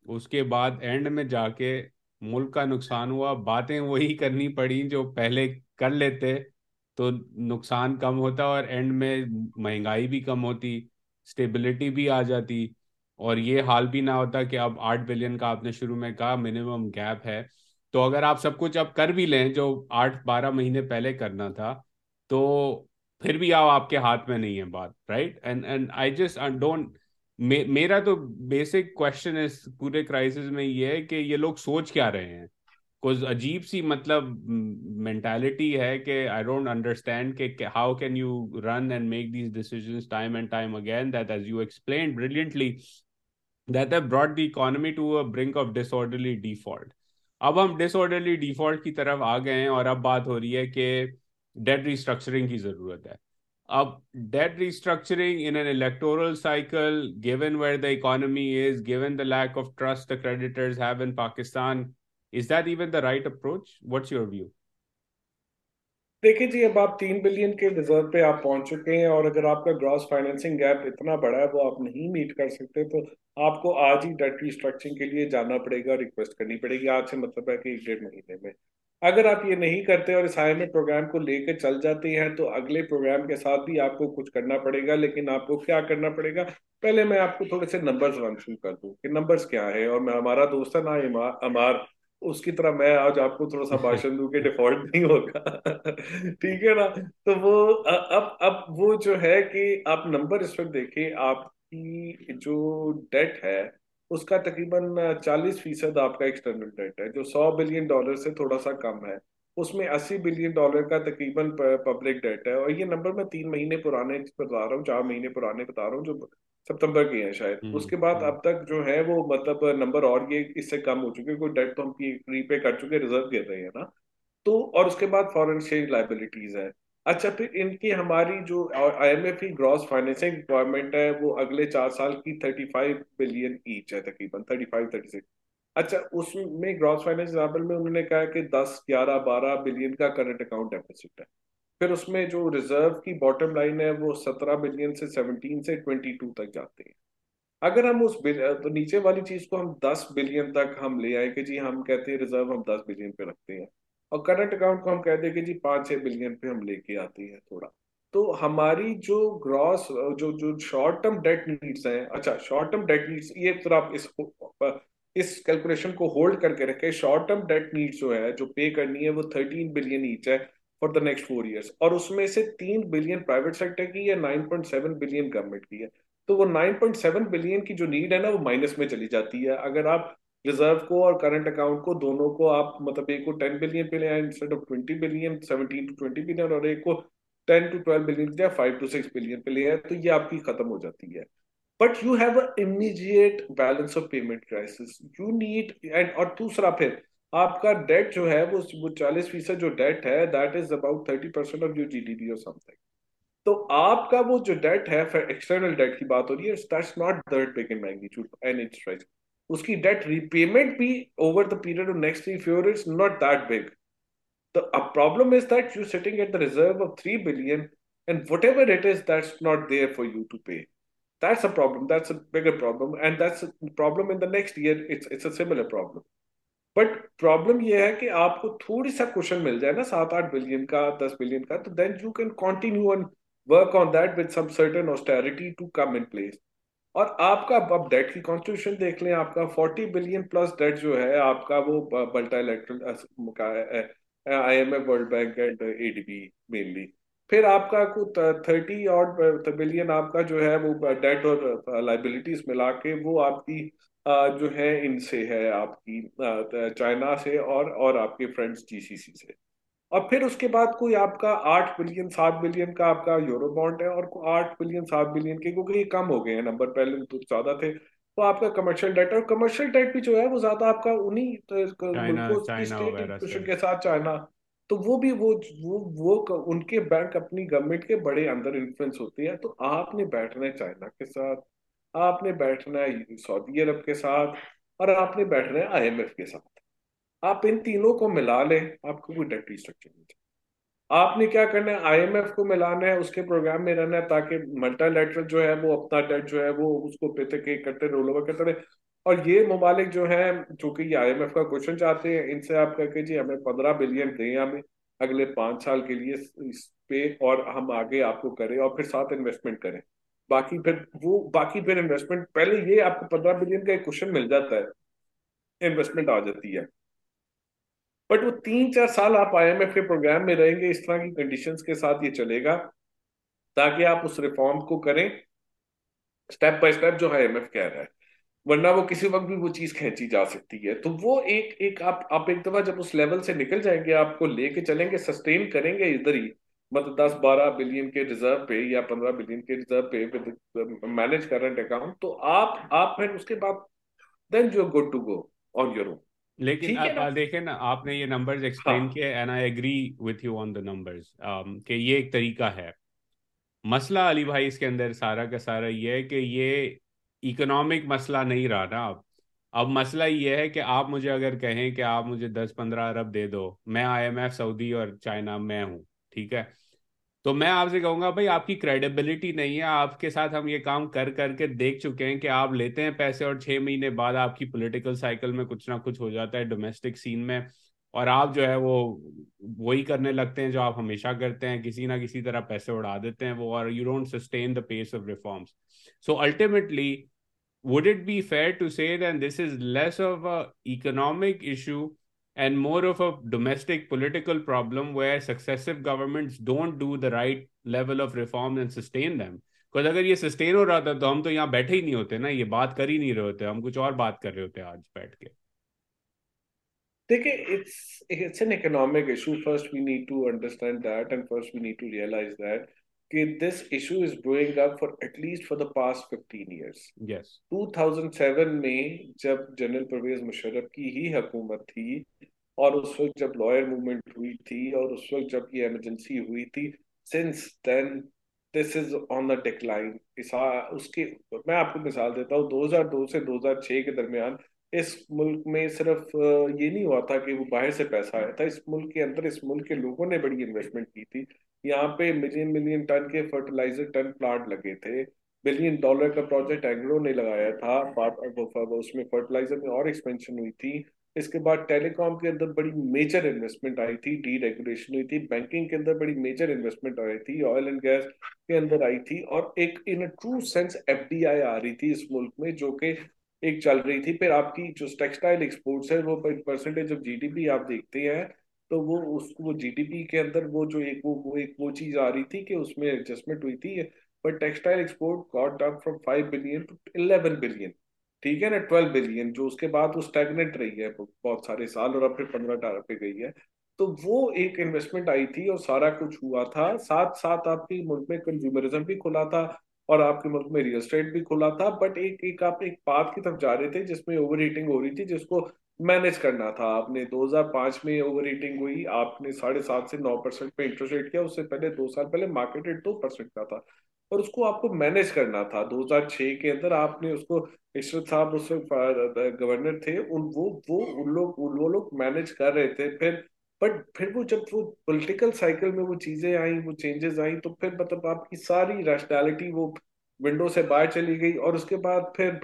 उसके बाद एंड में जाके मुल्क का नुकसान हुआ। बातें वही करनी पड़ी जो पहले कर लेते तो नुकसान कम होता और एंड में महँगाई भी कम होती स्टेबिलिटी भी आ जाती और ये हाल भी ना होता कि अब आठ बिलियन का आपने शुरू में कहा मिनिमम गैप है। तो अगर आप सब कुछ अब कर भी लें, जो आठ बारह महीने पहले करना था तो फिर भी आप आपके हाथ में नहीं है बात right and and I just don't मेरा तो बेसिक क्वेश्चन इस पूरे क्राइसिस में ये है कि ये लोग सोच क्या रहे हैं? कुछ अजीब सी मतलब मेंटालिटी है कि आई डोंट अंडरस्टैंड कि how can you run and make these decisions time and time again that as you explain brilliantly that have brought the economy to a brink of disorderly default अब हम disorderly default की तरफ़ आ गए हैं और अब बात हो रही है कि डेट रिस्ट्रक्चरिंग की ज़रूरत है। अब debt restructuring in an electoral cycle given where the economy is given the lack of trust the creditors have in Pakistan is that even the right approach what's your view देखिए जी, अब आप तीन billion के reserve पे आप पहुँच चुके हैं और अगर आपका ग्रॉस फाइनेंसिंग गैप इतना बड़ा है, वो आप नहीं मीट कर सकते तो आपको आज ही डेट रिस्ट्रक्चरिंग के लिए जाना पड़ेगा रिक्वेस्ट करनी पड़ेगी। आज से मतलब है कि एक डेढ़ महीने में। अगर आप ये नहीं करते और इस आई प्रोग्राम को लेकर चल जाते हैं तो अगले प्रोग्राम के साथ भी आपको कुछ करना पड़ेगा, लेकिन आपको क्या करना पड़ेगा? पहले मैं आपको थोड़े से नंबर्स रन शुरू कर दूँ कि नंबर्स क्या है, और मैं, हमारा दोस्त है ना अमार, उसकी तरह मैं आज आपको थोड़ा सा भाषण दूँ कि डिफ़ॉल्ट नहीं होगा। ठीक है ना? तो वो अब अब वो जो है कि आप नंबर इस वक्त देखिए आपकी जो डेट है उसका तकरीबन चालीस फ़ीसद आपका एक्सटर्नल डेट है जो सौ बिलियन डॉलर से थोड़ा सा कम है। उसमें अस्सी बिलियन डॉलर का तकरीबन पब्लिक डेट है। और ये नंबर मैं तीन महीने पुराने बता रहा हूँ चार महीने पुराने बता रहा हूँ जो सितंबर के हैं शायद। हम्म, उसके बाद हम्म। अब तक जो है वो मतलब नंबर और ये इससे कम हो चुके कोई डेट तो हम रीपे कर चुके रिज़र्व गिर रहे हैं ना। तो और उसके बाद फॉरेन एक्सचेंज लाइबिलिटीज है। अच्छा फिर इनकी हमारी जो आईएमएफ की ग्रॉस फाइनेंसिंग रिक्वायरमेंट है, वो अगले चार साल की थर्टी फाइव बिलियन ईच है तकरीबन थर्टी फाइव थर्टी सिक्स अच्छा उसमें ग्रॉस फाइनेंस एग्ज़ाम्पल में उन्होंने कहा कि दस, ग्यारह, बारह बिलियन का करंट अकाउंट डेफिसिट है। फिर उसमें जो रिज़र्व की बॉटम लाइन है, वो सत्रह बिलियन से सेवनटीन से ट्वेंटी टू तक जाते हैं। अगर हम उस तो नीचे वाली चीज़ को हम दस बिलियन तक हम ले आए कि जी, हम कहते हैं रिज़र्व हम दस बिलियन पे रखते हैं। और करंट अकाउंट को हम कहते हैं कि जी पाँच छह बिलियन पे हम लेके आते हैं थोड़ा। तो हमारी जो ग्रॉस जो जो शॉर्ट टर्म डेट नीड्स हैं अच्छा शॉर्ट टर्म डेट नीड्स ये तो आप इस इस कैलकुलेशन को होल्ड करके रखे। शॉर्ट टर्म डेट नीड्स जो है, जो पे करनी है, वो थर्टीन बिलियन ईच है for the next four years और उसमें से तीन बिलियन प्राइवेट सेक्टर की है nine point seven billion government की है। तो वो नाइन पॉइंट सेवन बिलियन की जो नीड है ना, वो माइनस में चली जाती है। अगर आप रिज़र्व को और करंट अकाउंट को, दोनों को आप मतलब एक को टेन बिलियन पे ले आए instead of twenty billion seventeen to twenty billion और एक को टेन टू ट्वेल्व बिलियन या फाइव टू सिक्स बिलियन पे ले आए तो ये आपकी खत्म हो जाती है। But you have immediate balance of payment crisis you need and और दूसरा फिर, आपका डेट जो है, वो वो चालीस फ़ीसद जो डेट है that is about thirty percent of your GDP और समथिंग तो आपका वो जो डेट है एक्सटर्नल डेट की बात हो रही है that's not that big in magnitude and it's right उसकी डेट रीपेमेंट भी over the period of next three four is not that big The a problem is that you're sitting at the reserve of 3 billion and whatever it is that's not there for you to pay. That's a problem. That's a bigger problem. And that's a problem in the next year. It's it's a similar problem. But problem ये है कि आपको थोड़ी सा question मिल जाए ना सात आठ बिलियन का दस बिलियन का तो then you can continue on work on that with some certain austerity to come in place और आपका अब डेट की कॉन्स्टिट्यूशन देख लें, आपका फोर्टी बिलियन प्लस डेट जो है, आपका वो बल्टा का I M F world bank and ADB mainly फिर आपका कुछ थर्टी और बिलियन आपका जो है वो डेट और लाइबिलिटीज मिला के वो आपकी जो है इनसे है आपकी चाइना से और और आपके फ्रेंड्स जीसीसी से। और फिर उसके बाद कोई आपका आठ बिलियन सात बिलियन का आपका यूरो बॉन्ड है और आठ बिलियन सात बिलियन के क्योंकि ये कम हो गए हैं नंबर पहले तो ज़्यादा थे तो आपका कमर्शियल डेट और कमर्शियल डेट भी जो है वो ज़्यादा आपका उन्हीं मुल्कों के साथ चाइना तो वो भी वो वो वो उनके बैंक अपनी गवर्नमेंट के बड़े अंदर इन्फ्लुएंस होती है तो आपने बैठना है चाइना के साथ आपने बैठना है सऊदी अरब के साथ और आपने बैठना है आईएमएफ के साथ। आप इन तीनों को मिला लें। आपको कोई डेट रिस्ट्रक्चर नहीं आपने क्या करना है? आईएमएफ को मिलाना है, उसके प्रोग्राम में रहना है ताकि मल्टालेटरल जो है वो अपना डेट जो है वो उसको पे के करते रोल ओवर करते रहे। और ये ममालिक जो है चूँकि ये आईएमएफ का क्वेश्चन चाहते हैं, इनसे आप कह के जी, हमें पंद्रह बिलियन दें हमें अगले पाँच साल के लिए इस पे और हम आगे आपको करें और फिर साथ इन्वेस्टमेंट करें। बाकी फिर वो, बाकी फिर इन्वेस्टमेंट पहले ये आपको पंद्रह बिलियन का एक क्वेश्चन मिल जाता है। इन्वेस्टमेंट आ जाती है। बट वो तीन चार साल आप आईएमएफ के प्रोग्राम में रहेंगे, इस तरह की कंडीशंस के साथ ये चलेगा, ताकि आप उस रिफॉर्म को करें स्टेप बाय स्टेप जो आईएमएफ कह रहा है। वरना वो किसी वक्त भी वो चीज़ खींची जा सकती है। तो वो एक एक आप आप एक दफ़ा जब उस लेवल से निकल जाएँगे, आपको लेके चलेंगे सस्टेन करेंगे इधर ही मतलब दस बारह बिलियन के रिज़र्व पे या पंद्रह बिलियन के रिज़र्व पे मैनेज करंट अकाउंट तो आप आप फिर उसके बाद then you good to go on your own लेकिन आप देखें ना? आपने ये नंबर्स एक्सप्लेन. किए and I agree with you on the numbers कि ये एक तरीका है। मसला अली भाई इसके अंदर सारा का सारा ये है कि ये इकोनॉमिक मसला नहीं रहा ना अब। अब मसला ये है कि आप मुझे अगर कहें कि आप मुझे दस पंद्रह अरब दे दो मैं आईएमएफ सऊदी और चाइना में हूँ ठीक है? तो मैं आपसे कहूँगा, भाई, आपकी क्रेडिबिलिटी नहीं है। आपके साथ हम ये काम कर, करके देख चुके हैं कि आप लेते हैं पैसे और छह महीने बाद आपकी पॉलिटिकल साइकिल में कुछ ना कुछ हो जाता है डोमेस्टिक सीन में और आप जो है वो, वही करने लगते हैं जो आप हमेशा करते हैं। किसी ना किसी तरह पैसे उड़ा देते हैं वो और you don't sustain the pace of reforms so ultimately would it be fair to say that this is less of a economic issue and more of a domestic political problem where successive governments don't do the right level of reform and sustain them because अगर ये sustain हो रहा था तो हम तो यहाँ बैठे ही नहीं होते ना ये बात कर ही नहीं रहे होते हम कुछ और बात कर रहे होते आज बैठ के देखिए it's it's an economic issue first we need to understand that and first we need to realise that कि this issue is brewing up for at least for the past 15 years yes 2007 में जब general Parvez Musharraf की ही हुकूमत थी और उस वक्त जब लॉयर मूवमेंट हुई थी और उस वक्त जब ये इमरजेंसी हुई थी since then this is on the decline उसकी मैं आपको मिसाल देता हूँ 2002 से 2006 के दरमियान इस मुल्क में सिर्फ़ ये नहीं हुआ था कि वो बाहर से पैसा आया था। इस मुल्क के अंदर इस मुल्क के लोगों ने बड़ी इन्वेस्टमेंट की थी। यहाँ पे मिलियन मिलियन टन के फर्टिलाइज़र टन प्लांट लगे थे। बिलियन डॉलर का प्रोजेक्ट एग्रो ने लगाया था उसमें फर्टिलाइज़र में और एक्सपेंशन हुई थी। इसके बाद टेलीकॉम के अंदर बड़ी मेजर इन्वेस्टमेंट आई थी डी रेगुलेशन हुई थी बैंकिंग के अंदर बड़ी मेजर इन्वेस्टमेंट आई थी ऑयल एंड गैस के अंदर आई थी और एक इन ट्रू सेंस एफडीआई आ रही थी इस मुल्क में, जो कि एक चल रही थी। फिर आपकी जो टेक्सटाइल एक्सपोर्ट्स है, वो परसेंटेज ऑफ़ जीडीपी आप देखते हैं तो वो उसको वो जीडीपी के अंदर वो जो एक वो, वो एक वो चीज़ आ रही थी कि उसमें एडजस्टमेंट हुई थी but textile export got down from five billion to eleven billion ठीक है ना? ट्वेल्व बिलियन जो उसके बाद वो स्टेगनेंट रही है बहुत सारे साल और अब फिर पंद्रह अठारह पे गई है। तो वो एक इन्वेस्टमेंट आई थी और सारा कुछ हुआ था। साथ साथ आपकी मुल्क में कंज्यूमरिज्म भी खुला था और आपके मुल्क में रियल स्टेट भी खुला था बट एक एक आप एक पाथ की तरफ़ जा रहे थे जिसमें ओवर हीटिंग हो रही थी जिसको मैनेज करना था आपने। 2005 में ओवर हीटिंग हुई, आपने साढ़े सात से नौ परसेंट पे इंटरेस्ट रेट किया, उससे पहले, दो साल पहले मार्केट रेट दो परसेंट का था। और उसको आपको मैनेज करना था। 2006 के अंदर आपने उसको इशरत साहब उस गवर्नर थे, उन, वो वो, उन लोग वो लोग मैनेज कर रहे थे। फिर बट फिर वो जब वो पॉलिटिकल साइकिल में वो चीज़ें आई, वो चेंजेस आई तो फिर मतलब आपकी सारी रैशनैलिटी वो विंडो से बाहर चली गई। और उसके बाद फिर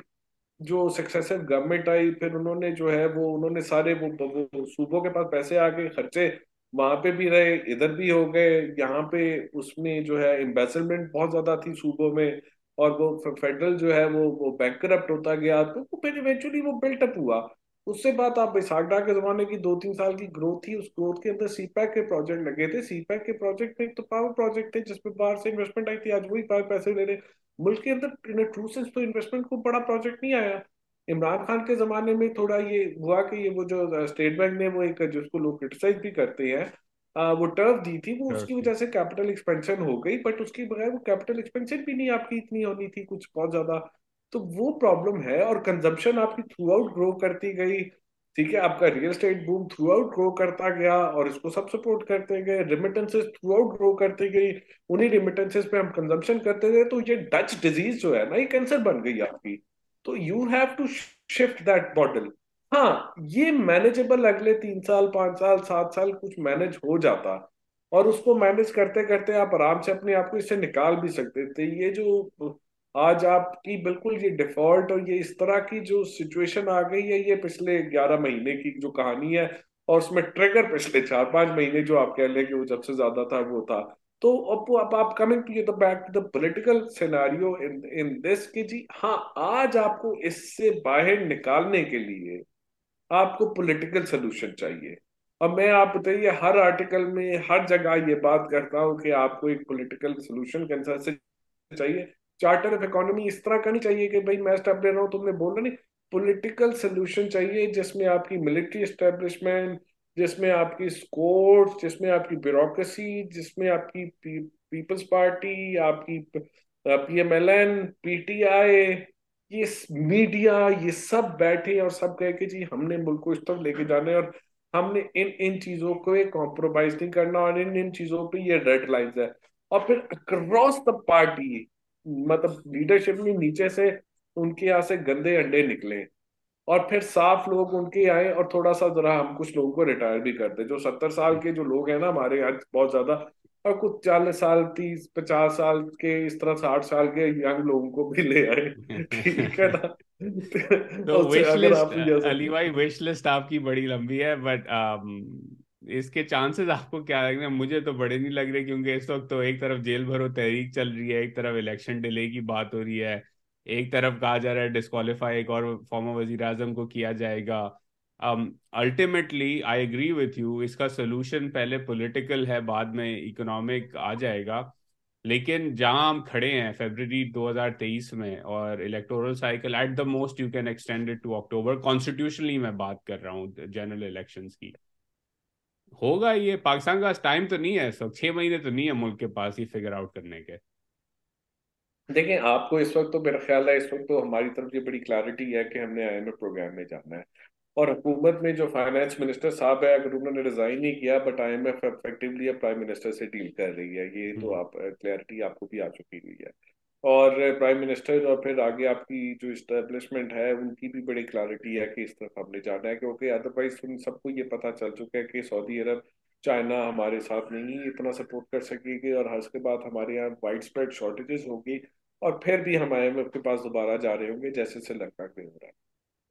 जो सक्सेसिव गवर्नमेंट आई फिर उन्होंने जो है वो उन्होंने सारे वो, वो सूबों के पास पैसे आ गए खर्चे वहाँ पे भी रहे इधर भी हो गए। यहाँ पे उसमें जो है इन्वेस्टमेंट बहुत ज़्यादा थी सूबों में और वो फेडरल जो है वो वो बैंक होता गया तो फिर इवेंचुअली वो बिल्टअप हुआ। उससे बात आप बैसाखडा के जमाने की दो तीन साल की ग्रोथ थी उस ग्रोथ के अंदर सीपैक के प्रोजेक्ट लगे थे। सीपैक के प्रोजेक्ट में एक तो पावर प्रोजेक्ट थे जिसमें बाहर से इन्वेस्टमेंट आई थी आज वही पावर पैसे ले रहे। मुल्क के अंदर इन ट्रू सेंस तो इन्वेस्टमेंट को बड़ा प्रोजेक्ट नहीं आया। इमरान खान के जमाने में थोड़ा ये हुआ कि ये वो जो स्टेट बैंक ने वो एक जिसको लोग क्रिटिसाइज भी करते हैं आ, वो टर्फ दी थी वो उसकी वजह से कैपिटल एक्सपेंशन हो गई बट उसके बगैर वो कैपिटल एक्सपेंशन भी नहीं आपकी इतनी होनी थी कुछ बहुत ज़्यादा। तो वो प्रॉब्लम है और कंजम्पशन आपकी थ्रू आउट ग्रो करती गई ठीक है, आपका real estate boom throughout grow करता गया और इसको सब सपोर्ट करते गए रिमिटेंसेस थ्रू आउट ग्रो करती गई, उन्हीं रिमिटेंसेस पे हम कंजम्पशन करते गए तो ये डच डिज़ीज़ जो है ना, ये कैंसर बन गई आपकी। तो you have to shift that model हाँ ये मैनेजेबल अगले तीन साल, पाँच साल, सात साल कुछ मैनेज हो जाता और उसको मैनेज करते करते आप आराम से अपने आप को इससे निकाल भी सकते थे। ये जो आज आपकी बिल्कुल ये डिफ़ॉल्ट और ये इस तरह की जो सिचुएशन आ गई है, ये पिछले ग्यारह महीने की जो कहानी है और उसमें ट्रिगर पिछले चार पाँच महीने जो आप कह लें कि वो जब से ज़्यादा था, वो था। तो अब अब आप coming to the back to the political scenario in in this कि जी हाँ आज आपको इससे बाहर निकालने के लिए आपको पॉलिटिकल सोल्यूशन चाहिए। अब मैं, आप बताइए, हर आर्टिकल में, हर जगह ये बात करता हूँ कि आपको एक पॉलिटिकल सोल्यूशन कैंसर से चाहिए। चार्टर ऑफ़ इकोनॉमी इस तरह का नहीं चाहिए कि भाई मैं स्टेप ले रहा हूँ, तुमने बोलना नहीं। पॉलिटिकल सोल्यूशन चाहिए जिसमें आपकी मिलिट्री एस्टेब्लिशमेंट जिसमें आपकी कोर्ट जिसमें आपकी ब्यूरोक्रेसी जिसमें आपकी पीपल्स पार्टी आपकी पीएमएलएन पीटीआई ये मीडिया ये सब बैठे और सब कहे कि जी हमने मुल्क को इस तरफ़ लेके जाना है और हमने इन इन चीज़ों को कॉम्प्रोमाइज नहीं करना और इन इन चीज़ों पे ये रेड लाइन है। और फिर अक्रॉस द पार्टी मतलब लीडरशिप में नीचे से उनके यहाँ से गंदे अंडे निकले। और फिर साफ़ लोग उनके आए और थोड़ा सा जरा हम कुछ लोगों को रिटायर भी करते। जो सत्तर साल के जो लोग हैं ना हमारे यहाँ बहुत ज़्यादा और कुछ चालीस साल तीस पचास साल के इस तरह साठ साल के यंग लोगों को भी ले आए। ठीक है ना? तो विश लिस्ट अली भाई विश लिस्ट आपकी बड़ी लंबी है बट इसके चांसेस आपको क्या लग रहे हैं? मुझे तो बड़े नहीं लग रहे, क्योंकि इस वक्त तो एक तरफ़ जेल भरो तहरीक चल रही है, एक तरफ़ इलेक्शन डिले की बात हो रही है, एक तरफ़ कहा जा रहा है डिस्कालीफाई एक और फॉर्मर वज़ीर आज़म को किया जाएगा। Ultimately I agree with you इसका सोल्यूशन पहले पॉलिटिकल है, बाद में इकोनॉमिक आ जाएगा। लेकिन जहाँ हम खड़े हैं फेबररी 2023 में, और electoral cycle at the most you can extend it to October constitutionally मैं बात कर रहा हूँ जनरल इलेक्शंस की। होगा ये पाकिस्तान का टाइम तो नहीं है सब छह महीने तो नहीं है मुल्क के पास ही फिगर आउट करने के। देखिए आपको इस वक्त तो मेरा ख्याल है इस वक्त तो हमारी तरफ़ ये बड़ी क्लैरिटी है कि हमने आई प्रोग्राम में जाना है। और हुकूमत में जो फाइनेंस मिनिस्टर साहब है अगर उन्होंने रिजाइन नहीं किया but I M F effectively prime minister से डील कर रही है ये तो हम्म। आप क्लैरिटी आपको भी आ चुकी हुई है। और प्राइम मिनिस्टर और फिर आगे आपकी जो इस्टेब्लिशमेंट है, उनकी भी बड़ी क्लैरिटी है कि इस तरफ़ हमने जाना है, क्योंकि अदरवाइज़ उन सबको ये पता चल चुका है कि सऊदी अरब चाइना हमारे साथ नहीं इतना सपोर्ट कर सकेगी और हर के बाद हमारे यहाँ वाइड स्प्रेड शॉर्टेजेस होगी और फिर भी हम आई के पास दोबारा जा रहे होंगे, जैसे श्रीलंका के हो रहा है।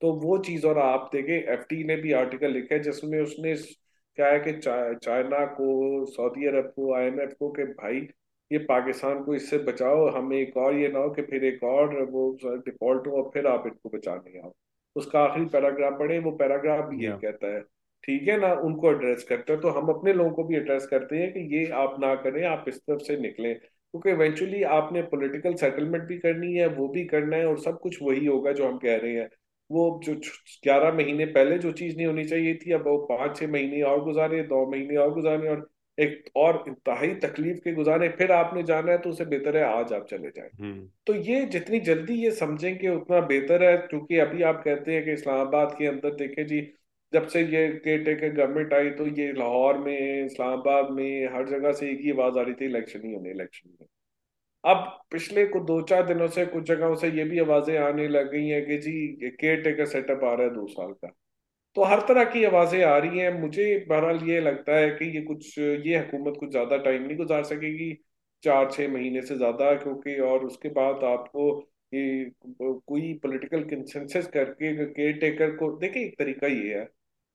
तो वो चीज़ और आप देखें एफ़ ने भी आर्टिकल लिखा है, जिसमें उसने क्या है कि चाइना को सऊदी अरब को आईएमएफ को कि भाई ये पाकिस्तान को इससे बचाओ हमें एक और ये ना हो कि फिर एक और वो डिफ़ॉल्ट हो और फिर आप इनको बचाने आओ। उसका आखिरी पैराग्राफ पढ़े वो पैराग्राफ भी ये कहता है ठीक है ना उनको एड्रेस करते हैं तो हम अपने लोगों को भी एड्रेस करते हैं कि ये आप ना करें आप इस तरफ़ से निकलें। क्योंकि इवेंचुअली आपने पॉलिटिकल सेटलमेंट भी करनी है वो भी करना है और सब कुछ वही होगा जो हम कह रहे हैं। वो जो ग्यारह महीने पहले जो चीज़ नहीं होनी चाहिए थी अब वो पाँच छह महीने और गुजारे दो महीने और गुजारे और एक और इंतहाई तकलीफ़ के गुजारे फिर आपने जाना है तो उसे बेहतर है आज आप चले जाए। हम्म। तो ये जितनी जल्दी ये समझेंगे उतना बेहतर है क्योंकि अभी आप कहते हैं कि इस्लामाबाद के अंदर देखे जी जब से ये केयर टेकर गवर्नमेंट आई तो ये लाहौर में इस्लामाबाद में हर जगह से एक ही आवाज़ आ रही थी इलेक्शन ही होने इलेक्शन में अब पिछले कुछ दो चार दिनों से कुछ जगहों से ये भी आवाज़ें आने लग गई हैं कि जी केयर टेकर सेटअप आ रहा है दो साल का। तो हर तरह की आवाज़ें आ रही हैं। मुझे बहरहाल ये लगता है कि ये कुछ, ये हुकूमत कुछ ज़्यादा टाइम नहीं गुजार सकेगी चार छः महीने से ज़्यादा, क्योंकि और उसके बाद आपको ये कोई पॉलिटिकल कंसेंसस करके केयर टेकर को, देखिए एक तरीका ये है,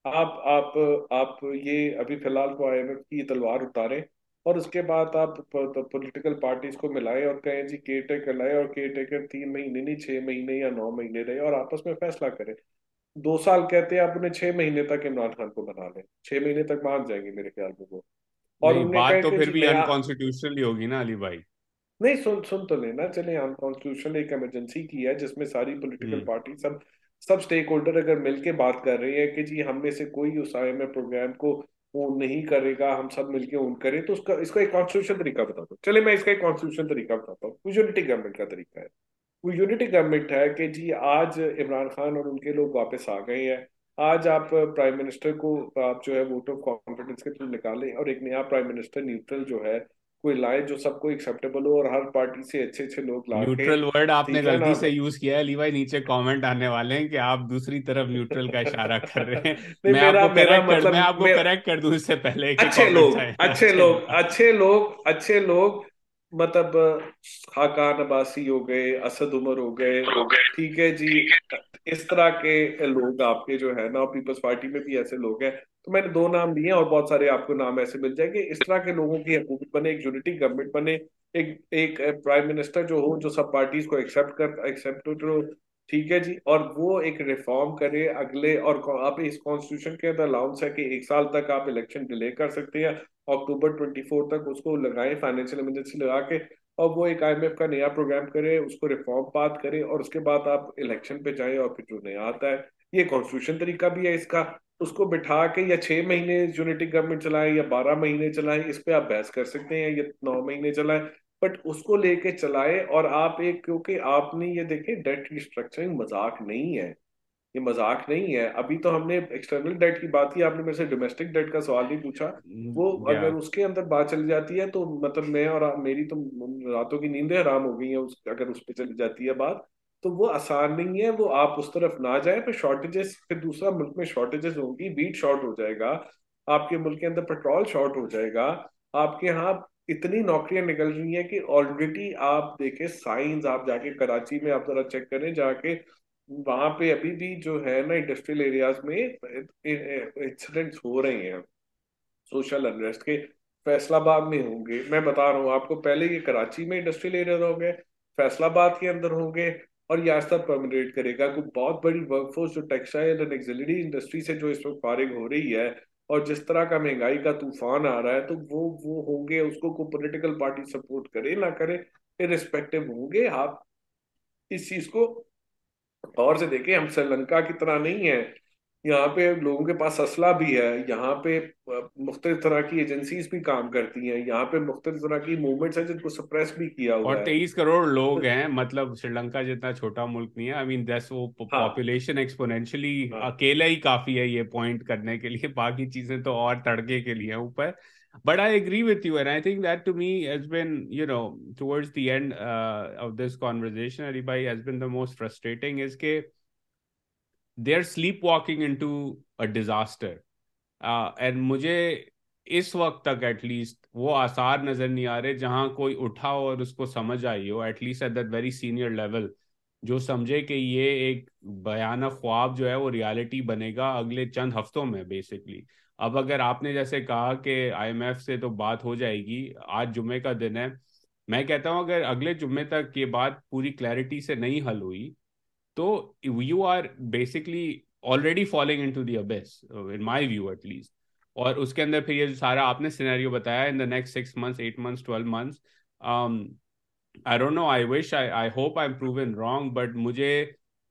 आप आप आप ये अभी फ़िलहाल तो आई की तलवार उतारें और उसके बाद आप पॉलिटिकल पार्टीज़ को मिलाएँ और कहें जी केयर टेकर लाए और केयर टेकर तीन महीने नहीं, छह महीने या नौ महीने रहे और आपस में फैसला करें। दो साल कहते हैं आप उन्हें छह महीने तक इमरान खान को बना लें। छह महीने तक मान जाएँगे मेरे ख्याल में वो। और बात तो फिर भी अनकॉन्स्टिट्यूशनल होगी ना अली भाई। नहीं सुन सुन तो लेना चले अनकॉन्स्टिट्यूशनल एक इमरजेंसी की है जिसमें सारी पॉलिटिकल हम्म। पार्टी सब सब स्टेक होल्डर अगर मिलके बात कर रहे हैं कि जी हम में से कोई उस आई प्रोग्राम को वो नहीं करेगा हम सब मिलके उन करें तो उसका इसका एक कॉन्स्टिट्यूशन तरीका बताता हूँ चले मैं इसका एक कॉन्स्टिट्यूशन तरीका बताता हूँ। यूनिटी गवर्नमेंट का तरीका है। वो यूनिटी गवर्नमेंट है कि जी आज इमरान खान और उनके लोग वापस आ गए हैं। आज आप प्राइम मिनिस्टर को आप जो है वोट ऑफ़ कॉन्फिडेंस के थ्रू निकालें और एक नया प्राइम मिनिस्टर न्यूट्रल जो है कोई लाए जो सबको एक्सेप्टेबल हो और हर पार्टी से अच्छे अच्छे लोग ला न्यूट्रल वर्ड आपने गलती से यूज़ किया है। लीवाई नीचे कमेंट आने वाले हैं कि आप दूसरी तरफ़ न्यूट्रल का इशारा कर रहे हैं। मैं आपको करेक्ट कर मतलब मैं आपको करेक्ट कर दूँ इससे पहले अच्छे लोग अच्छे लोग अच्छे लोग अच्छे लोग मतलब खाकान अब्बासी हो गए असद उमर हो गए। ठीक है जी। इस तरह के लोग आपके जो है ना पीपल्स पार्टी में भी ऐसे लोग हैं। तो मैंने दो नाम लिए और बहुत सारे आपको नाम ऐसे मिल जाएँगे। इस तरह के लोगों की हुकूमत बने एक यूनिटी गवर्नमेंट बने एक एक प्राइम मिनिस्टर जो हो जो सब पार्टीज़ को एक्सेप्ट कर एक्सेप्ट जो ठीक है जी। और वो एक रिफॉर्म करे अगले और आप इस कॉन्स्टिट्यूशन के अंदर अलाउंस है कि एक साल तक आप इलेक्शन डिले कर सकते हैं। अक्टूबर ट्वेंटी फोर तक उसको लगाए फाइनेंशियल इमरजेंसी लगा के, और वो एक आईएमएफ का नया प्रोग्राम करे, उसको रिफॉर्म पास करे, और उसके बाद आप इलेक्शन पे जाए और फिर जो नया आता है। ये कॉन्स्टिट्यूशन तरीका भी है इसका। उसको बिठा के या छह महीने यूनिटी गवर्नमेंट चलाए, या बारह महीने चलाए, इस पे आप बहस कर सकते हैं, या नौ महीने चलाए बट उसको लेके चलाए, और आप एक, क्योंकि आपने ये देखे डेट रिस्ट्रक्चरिंग मज़ाक नहीं है। ये मज़ाक नहीं है। अभी तो हमने एक्सटर्नल डेट की बात की आपने मेरे से डोमेस्टिक डेट का सवाल नहीं पूछा। Mm, वो अगर उसके अंदर बात चली जाती है तो मतलब मैं और मेरी तो रातों की नींदें हराम हो गई है उस अगर उस पर चली जाती है बात तो वो आसान नहीं है। वो आप उस तरफ़ ना जाए फिर शॉर्टेजेस फिर दूसरा मुल्क में शॉर्टेजेस होंगी वीट शॉर्ट हो जाएगा आपके मुल्क के अंदर पेट्रोल शॉर्ट हो जाएगा आपके यहाँ इतनी नौकरियाँ निकल रही हैं कि ऑलरेडी आप देखें साइंस आप जाके कराची में आप जरा चेक करें जाके वहाँ पे अभी भी जो है ना इंडस्ट्रियल एरियाज़ में इंसिडेंट्स हो रहे हैं। सोशल अनरेस्ट के फैसलाबाद में होंगे। मैं बता रहा हूँ आपको, पहले ये कराची में इंडस्ट्रियल एरिया होंगे फैसलाबाद के अंदर होंगे और यार सब परमिनेट करेगा। कोई बहुत बड़ी वर्कफोर्स जो टेक्सटाइल एंड एक्सिलरी इंडस्ट्री से जो इस वक्त फारिग हो रही है और जिस तरह का महँगाई का तूफ़ान आ रहा है तो वो वो होंगे, उसको कोई पॉलिटिकल पार्टी सपोर्ट करे, ना करे रिस्पेक्टिव होंगे आप। इस चीज़ को और से देखें हम श्रीलंका की तरह नहीं है। यहाँ पे लोगों के पास असला भी है यहाँ पे मुख्तलिफ़ तरह की एजेंसीज भी काम करती हैं यहाँ पे मुख्तलिफ़ तरह की मूवमेंट्स हैं जिनको सप्रेस भी किया हुआ और तेईस करोड़ लोग हैं मतलब श्रीलंका जितना छोटा मुल्क नहीं है आई मीन दस वो पॉपुलेशन हाँ, एक्सपोनेंशियली हाँ, अकेला ही काफ़ी है ये पॉइंट करने के लिए बाकी चीज़ें तो और तड़के के लिए ऊपर। But I agree with you, and I think that to me has been, you know, towards the end uh, of this conversation, Aribai has been the most frustrating. Is के they are sleepwalking into a disaster and मुझे इस वक्त तक at least वो आसार नज़र नहीं आ रहे जहाँ कोई उठा और उसको समझ आई हो at least at that very senior level जो समझे कि ये एक बयान ख्वाब जो है वो रियलिटी बनेगा अगले चंद हफ्तों में बेसिकली अब अगर आपने जैसे कहा कि आईएमएफ से तो बात हो जाएगी, आज जुम्मे का दिन है। मैं कहता हूँ, अगर अगले जुम्मे तक ये बात पूरी क्लैरिटी से नहीं हल हुई तो you are basically already following into the abyss in my view at least और उसके अंदर फिर ये सारा आपने सिनेरियो बताया in the next six months eight months twelve months I don't know I wish I I hope I am proven wrong but मुझे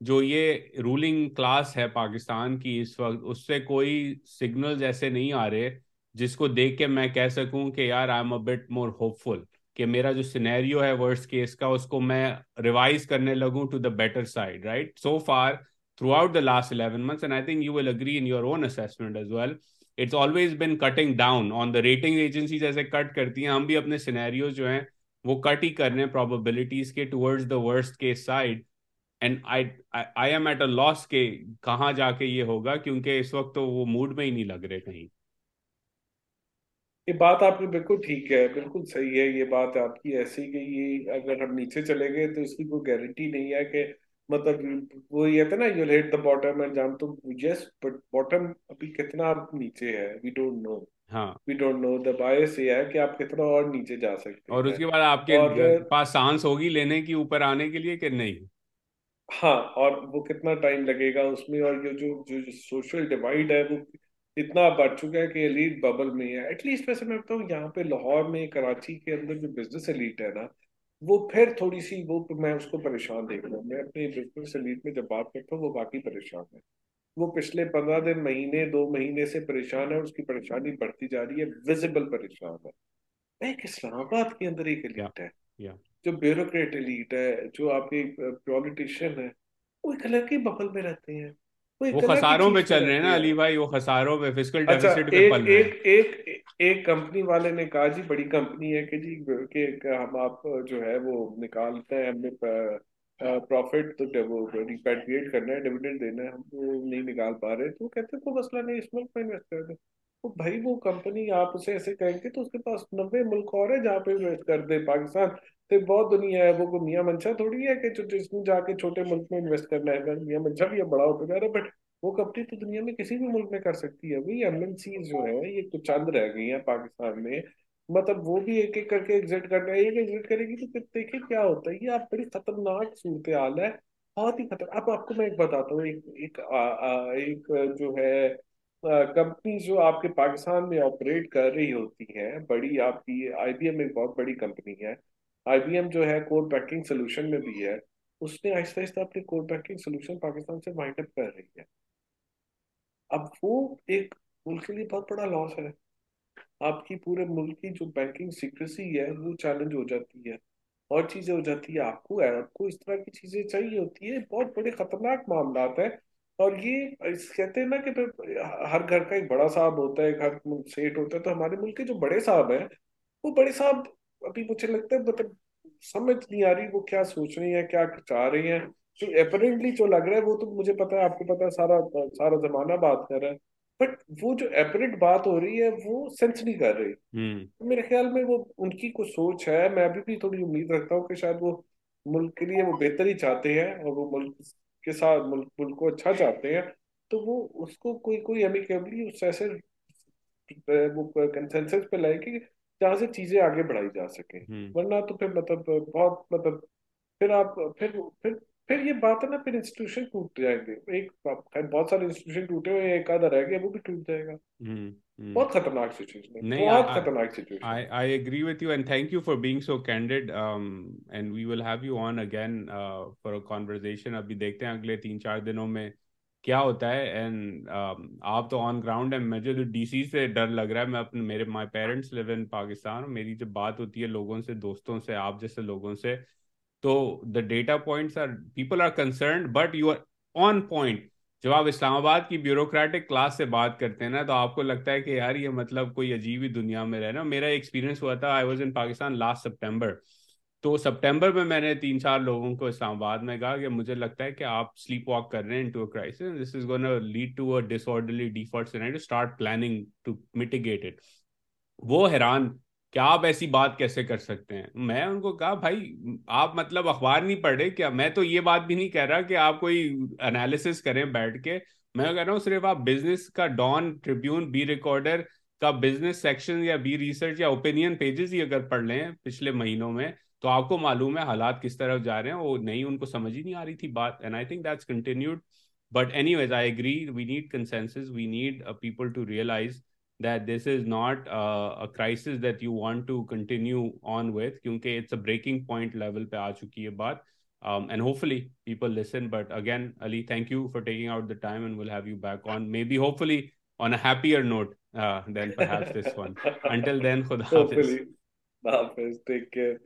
जो ये रूलिंग क्लास है पाकिस्तान की इस वक्त, उससे कोई सिग्नल ऐसे नहीं आ रहे जिसको देख के मैं कह सकूँ कि यार I am a bit more hopeful कि मेरा जो सिनेरियो है वर्स्ट केस का, उसको मैं रिवाइज करने लगूं to the better side right so far throughout the last eleven months and I think you will agree in your own assessment as well it's always been cutting down on the rating agency जैसे cut करती हैं। हम भी अपने scenario जो हैं, वो cut ही कर रहे हैं प्रोबेबिलिटीज के towards the worst case side and I I am at a loss के कहाँ जाके ये होगा क्योंकि इस वक्त तो वो मूड में ही नहीं लग रहे कहीं। ये बात आपकी बिल्कुल ठीक है बिल्कुल सही है ये बात आपकी ऐसी कि ये अगर हम नीचे चले गए तो इसकी कोई गारंटी नहीं है कि मतलब वो ये था ना you hit the bottom and जाम तो यस बट बॉटम अभी कितना आप नीचे है वी डोंट नो हाँ। We don't know the bias ये है कि आप कितना और नीचे जा सकते और उसके बाद आपके और, पास सांस होगी लेने की ऊपर आने के लिए कि नहीं? हाँ और वो कितना टाइम लगेगा उसमें और ये जो जो सोशल डिवाइड है वो इतना बढ़ चुका है कि एलीट बबल में है। एटलीस्ट वैसे मैं बताऊँ यहाँ पे लाहौर में कराची के अंदर जो बिज़नेस एलीट है ना वो फिर थोड़ी सी वो मैं उसको परेशान देख रहा हूँ। मैं अपने बिज़नेस एलीट में जब बात करता हूँ वो बाकी परेशान है। वो पिछले पंद्रह दिन महीने दो महीने से परेशान है उसकी परेशानी बढ़ती जा रही है विजिबल परेशान है। एक इस्लामाबाद के अंदर एक एलीट है। जो ब्यूरोक्रेट एलीट है जो आपके पॉलिटिशियन है वो एक अलग ही बबल में रहते हैं। वो खसारों में चल रहे हैं ना अली भाई वो खसारों में फ़िज़िकल अच्छा, डेफिसिट पे पल एक एक एक कंपनी वाले ने कहा जी बड़ी कंपनी है कि जी कि हम आप जो है वो निकालते हैं हमने प्रॉफिट तो वो रिपेट्रिएट करना है डिविडेंड देना है हम वो नहीं निकाल पा रहे। तो कहते हैं कोई मसला नहीं इस मुल्क में इन्वेस्ट कर दे। तो भाई वो कंपनी आप उसे ऐसे कहेंगे तो उसके पास नब्बे मुल्क और है जहाँ पे इन्वेस्ट कर दे पाकिस्तान। तो बहुत दुनिया है वो को मियाँ मंशा थोड़ी है कि जिसमें जाके छोटे मुल्क में इन्वेस्ट करना है मियाँ मंशा भी अब बड़ा होता जा रहा है बट वो कंपनी तो दुनिया में किसी भी मुल्क में कर सकती है। वही एमएनसी जो है ये कुछ चंद रह गई है पाकिस्तान में। मतलब वो भी एक एक करके एग्जिट करना है एक एग्जिट करेगी तो फिर देखिए क्या होता है। ये आप बड़ी खतरनाक सूरत हाल है बहुत ही खतरनाक अब आपको मैं एक बताता हूँ एक एक आ, आ, एक जो है कंपनी जो आपके पाकिस्तान में ऑपरेट कर रही होती है बड़ी आपकी आईबीएम एक बहुत बड़ी कंपनी है। आईबीएम जो है कोर बैंकिंग सोल्यूशन में भी है, उसने आहिस्ता आहिस्ता अपनी कोर बैंकिंग सोल्यूशन पाकिस्तान से वाइंड अप कर रही है। अब वो एक मुल्क के लिए बहुत बड़ा लॉस है। आपकी पूरे मुल्क की जो बैंकिंग सीक्रेसी है, वो चैलेंज हो जाती है। और चीज़ें हो जाती है, आपको है आपको इस तरह की चीज़ें चाहिए होती है। बहुत बड़े खतरनाक मामला है। और ये कहते हैं ना कि हर घर का एक बड़ा साहब होता है, एक हर सेठ होता है तो हमारे मुल्क के जो बड़े साहब हैं, वो बड़े साहब अभी मुझे लगता है मतलब समझ नहीं आ रही वो क्या सोच रही है क्या चाह रही है। जो अपेरेंटली जो लग रहा है वो तो मुझे पता है आपको पता है सारा सारा जमाना बात कर रहा है। बट वो जो एपरेंट बात हो रही है वो सेंस नहीं कर रही। तो मेरे ख्याल में वो उनकी कुछ सोच है। मैं अभी भी थोड़ी उम्मीद रखता हूँ कि शायद वो मुल्क के लिए वो बेहतर ही चाहते हैं और वो मुल्क के साथ मुल्क मुल्क को अच्छा चाहते हैं। तो वो उसको कोई कोई अमिकेबली उस ऐसे वो कंसेंसस पे लाए कि जहाँ से चीज़ें आगे बढ़ाई जा सके। हम्म। वरना तो फिर मतलब बहुत मतलब फिर आप फिर फिर फिर ये बात है ना फिर इंस्टीट्यूशन टूट जाएँगे। एक बहुत सारे इंस्टीट्यूशन टूटे हुए एक आधा रह गया वो भी टूट जाएगा। हम्म, हम्म। बहुत खतरनाक सिचुएशन नहीं बहुत खतरनाक situation I agree with you and thank you for being so candid um and we will have you on again uh, for a अभी देखते हैं अगले तीन चार दिनों में क्या होता है? एंड um, आप तो ऑन ग्राउंड है। मुझे तो डीसी से डर लग रहा है। मैं अपने मेरे my parents live in Pakistan मेरी जब बात होती है लोगों से दोस्तों से आप जैसे लोगों से तो the data points are people are concern but you are on point जब आप इस्लामाबाद की ब्यूरोक्रेटिक क्लास से बात करते हैं ना तो आपको लगता है कि यार ये मतलब कोई अजीब ही दुनिया में रहना मेरा एक्सपीरियंस हुआ था I was in Pakistan last September तो सितंबर में मैंने तीन चार लोगों को इस्लामाबाद में कहा कि मुझे लगता है कि आप स्लीप वॉक कर रहे हैं into a crisis this is gonna lead to a disorderly default scenario start planning to mitigate it वो हैरान, क्या आप ऐसी बात कैसे कर सकते हैं? मैं उनको कहा, भाई, आप मतलब अखबार नहीं पढ़े क्या? मैं तो ये बात भी नहीं कह रहा कि आप कोई एनालिसिस करें बैठ के। मैं कह रहा हूँ, सिर्फ़ आप बिज़नेस का डॉन ट्रिब्यून बी रिकॉर्डर का बिज़नेस सेक्शन या बी रिसर्च या ओपिनियन पेजेस ही अगर पढ़ लें पिछले महीनों में तो आपको मालूम है हालात किस तरफ़ जा रहे हैं वो नहीं उनको समझ ही नहीं आ रही थी बात and I think that's continued but anyways I agree we need consensus we need people to realise this is not uh, a crisis that you want to continue on with क्योंकि it's a breaking point level पे आ चुकी है बात um, and hopefully people listen but again Ali thank you for taking out the time and we'll have you back on maybe hopefully on a happier note uh, than perhaps this one until then khuda hopefully hafiz take care